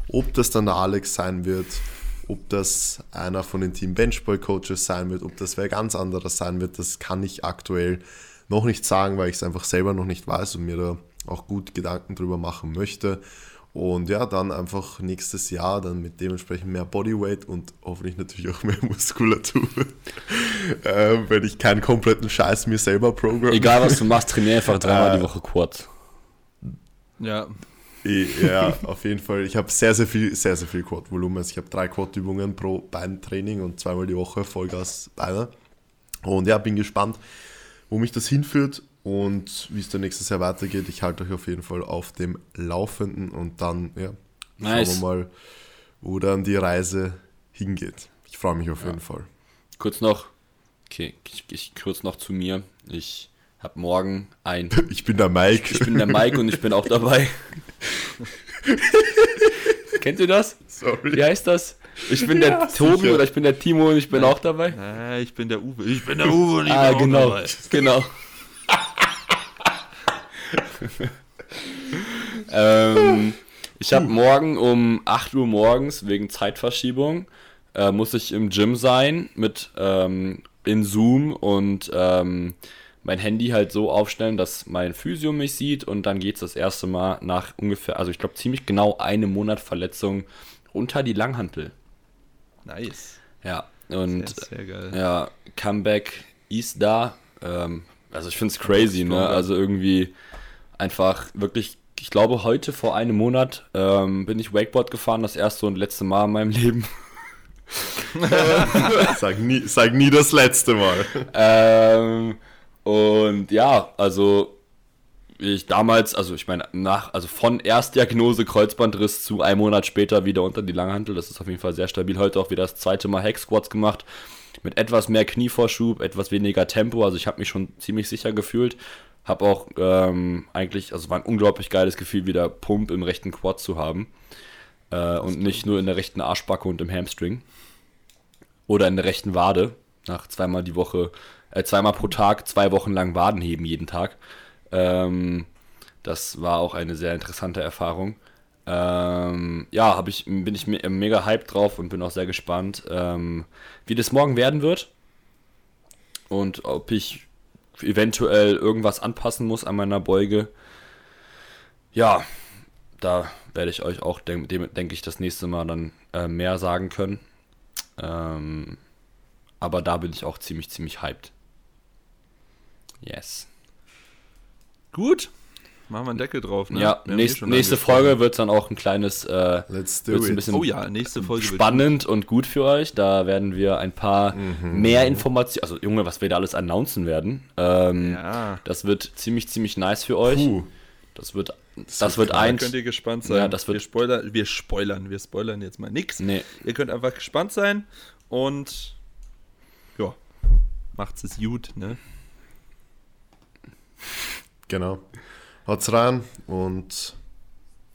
Ob das dann der Alex sein wird, ob das einer von den Team Benchboy Coaches sein wird, ob das wer ganz anderer sein wird, das kann ich aktuell noch nicht sagen, weil ich es einfach selber noch nicht weiß und mir da auch gut Gedanken drüber machen möchte. Und ja, dann einfach nächstes Jahr dann mit dementsprechend mehr Bodyweight und hoffentlich natürlich auch mehr <laughs> Muskulatur. äh, wenn ich keinen kompletten Scheiß mir selber programme. Egal was du machst, trainiere einfach dreimal äh, die Woche Quad. Ja. Ja, auf jeden Fall. Ich habe sehr, sehr viel, sehr, sehr viel Quad-Volumen. Also ich habe drei Quad-Übungen pro Beintraining und zweimal die Woche Vollgas Beine. Und ja, bin gespannt, wo mich das hinführt und wie es dann nächstes Jahr weitergeht. Ich halte euch auf jeden Fall auf dem Laufenden und dann ja, nice. schauen wir mal, wo dann die Reise hingeht. Ich freue mich auf ja. jeden Fall. Kurz noch, okay, ich, ich kurz noch zu mir. Ich habe morgen ein. <laughs> Ich bin der Mike. Ich bin der Mike und ich bin auch <laughs> dabei. Kennt ihr das? Sorry. Wie heißt das? Ich bin ja, der Tobi sicher. oder ich bin der Timo und ich bin auch dabei. Nein, ich bin der Uwe. Ich bin der Uwe und ich ah, bin genau, auch dabei. <laughs> Genau. ähm, ich habe morgen um 8 Uhr morgens wegen Zeitverschiebung äh, muss ich im Gym sein mit ähm, in Zoom und ähm, mein Handy halt so aufstellen, dass mein Physio mich sieht und dann geht es das erste Mal nach ungefähr, also ich glaube ziemlich genau einem Monat Verletzung unter die Langhantel. Nice. Ja, und sehr, sehr geil. ja, Comeback ist da. Ähm, also ich finde es crazy, ne? Also irgendwie einfach wirklich, ich glaube heute vor einem Monat ähm, bin ich Wakeboard gefahren, das erste und letzte Mal in meinem Leben. <laughs> sag, nie, sag nie das letzte Mal. Ähm, und ja, also ich damals, also ich meine, nach, also von Erstdiagnose Kreuzbandriss zu einem Monat später wieder unter die Langhantel, das ist auf jeden Fall sehr stabil. Heute auch wieder das zweite Mal Hack gemacht. Mit etwas mehr Knievorschub, etwas weniger Tempo. Also ich habe mich schon ziemlich sicher gefühlt. Habe auch ähm, eigentlich, also war ein unglaublich geiles Gefühl, wieder Pump im rechten Quad zu haben. Äh, und nicht nur in der rechten Arschbacke und im Hamstring. Oder in der rechten Wade. Nach zweimal die Woche äh, zweimal pro Tag, zwei Wochen lang Waden heben jeden Tag. Ähm, das war auch eine sehr interessante Erfahrung. Ähm, ja, hab ich, bin ich me mega hyped drauf und bin auch sehr gespannt, ähm, wie das morgen werden wird. Und ob ich eventuell irgendwas anpassen muss an meiner Beuge. Ja, da werde ich euch auch, denke denk ich, das nächste Mal dann äh, mehr sagen können. Ähm, aber da bin ich auch ziemlich, ziemlich hyped. Yes. Gut. Machen wir einen Deckel drauf, ne? Ja, nächst, eh nächste Folge wird dann auch ein kleines, äh, Let's do it. ein bisschen oh ja, nächste Folge spannend und gut für euch. Da werden wir ein paar mhm. mehr Informationen, also Junge, was wir da alles announcen werden. Ähm, ja. Das wird ziemlich, ziemlich nice für euch. Puh. Das wird, das, das wird, wird eins. könnt ihr gespannt sein. Ja, das wird wir, spoilern, wir spoilern, wir spoilern jetzt mal nichts. Nee. Ihr könnt einfach gespannt sein und ja, macht's es gut, ne? Genau. Haut's rein und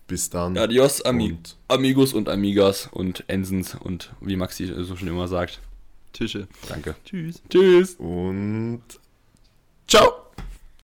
bis dann. Adios, Ami und Amigos und Amigas und Ensens und wie Maxi so schon immer sagt. Tische. Danke. Tschüss. Tschüss. Und ciao.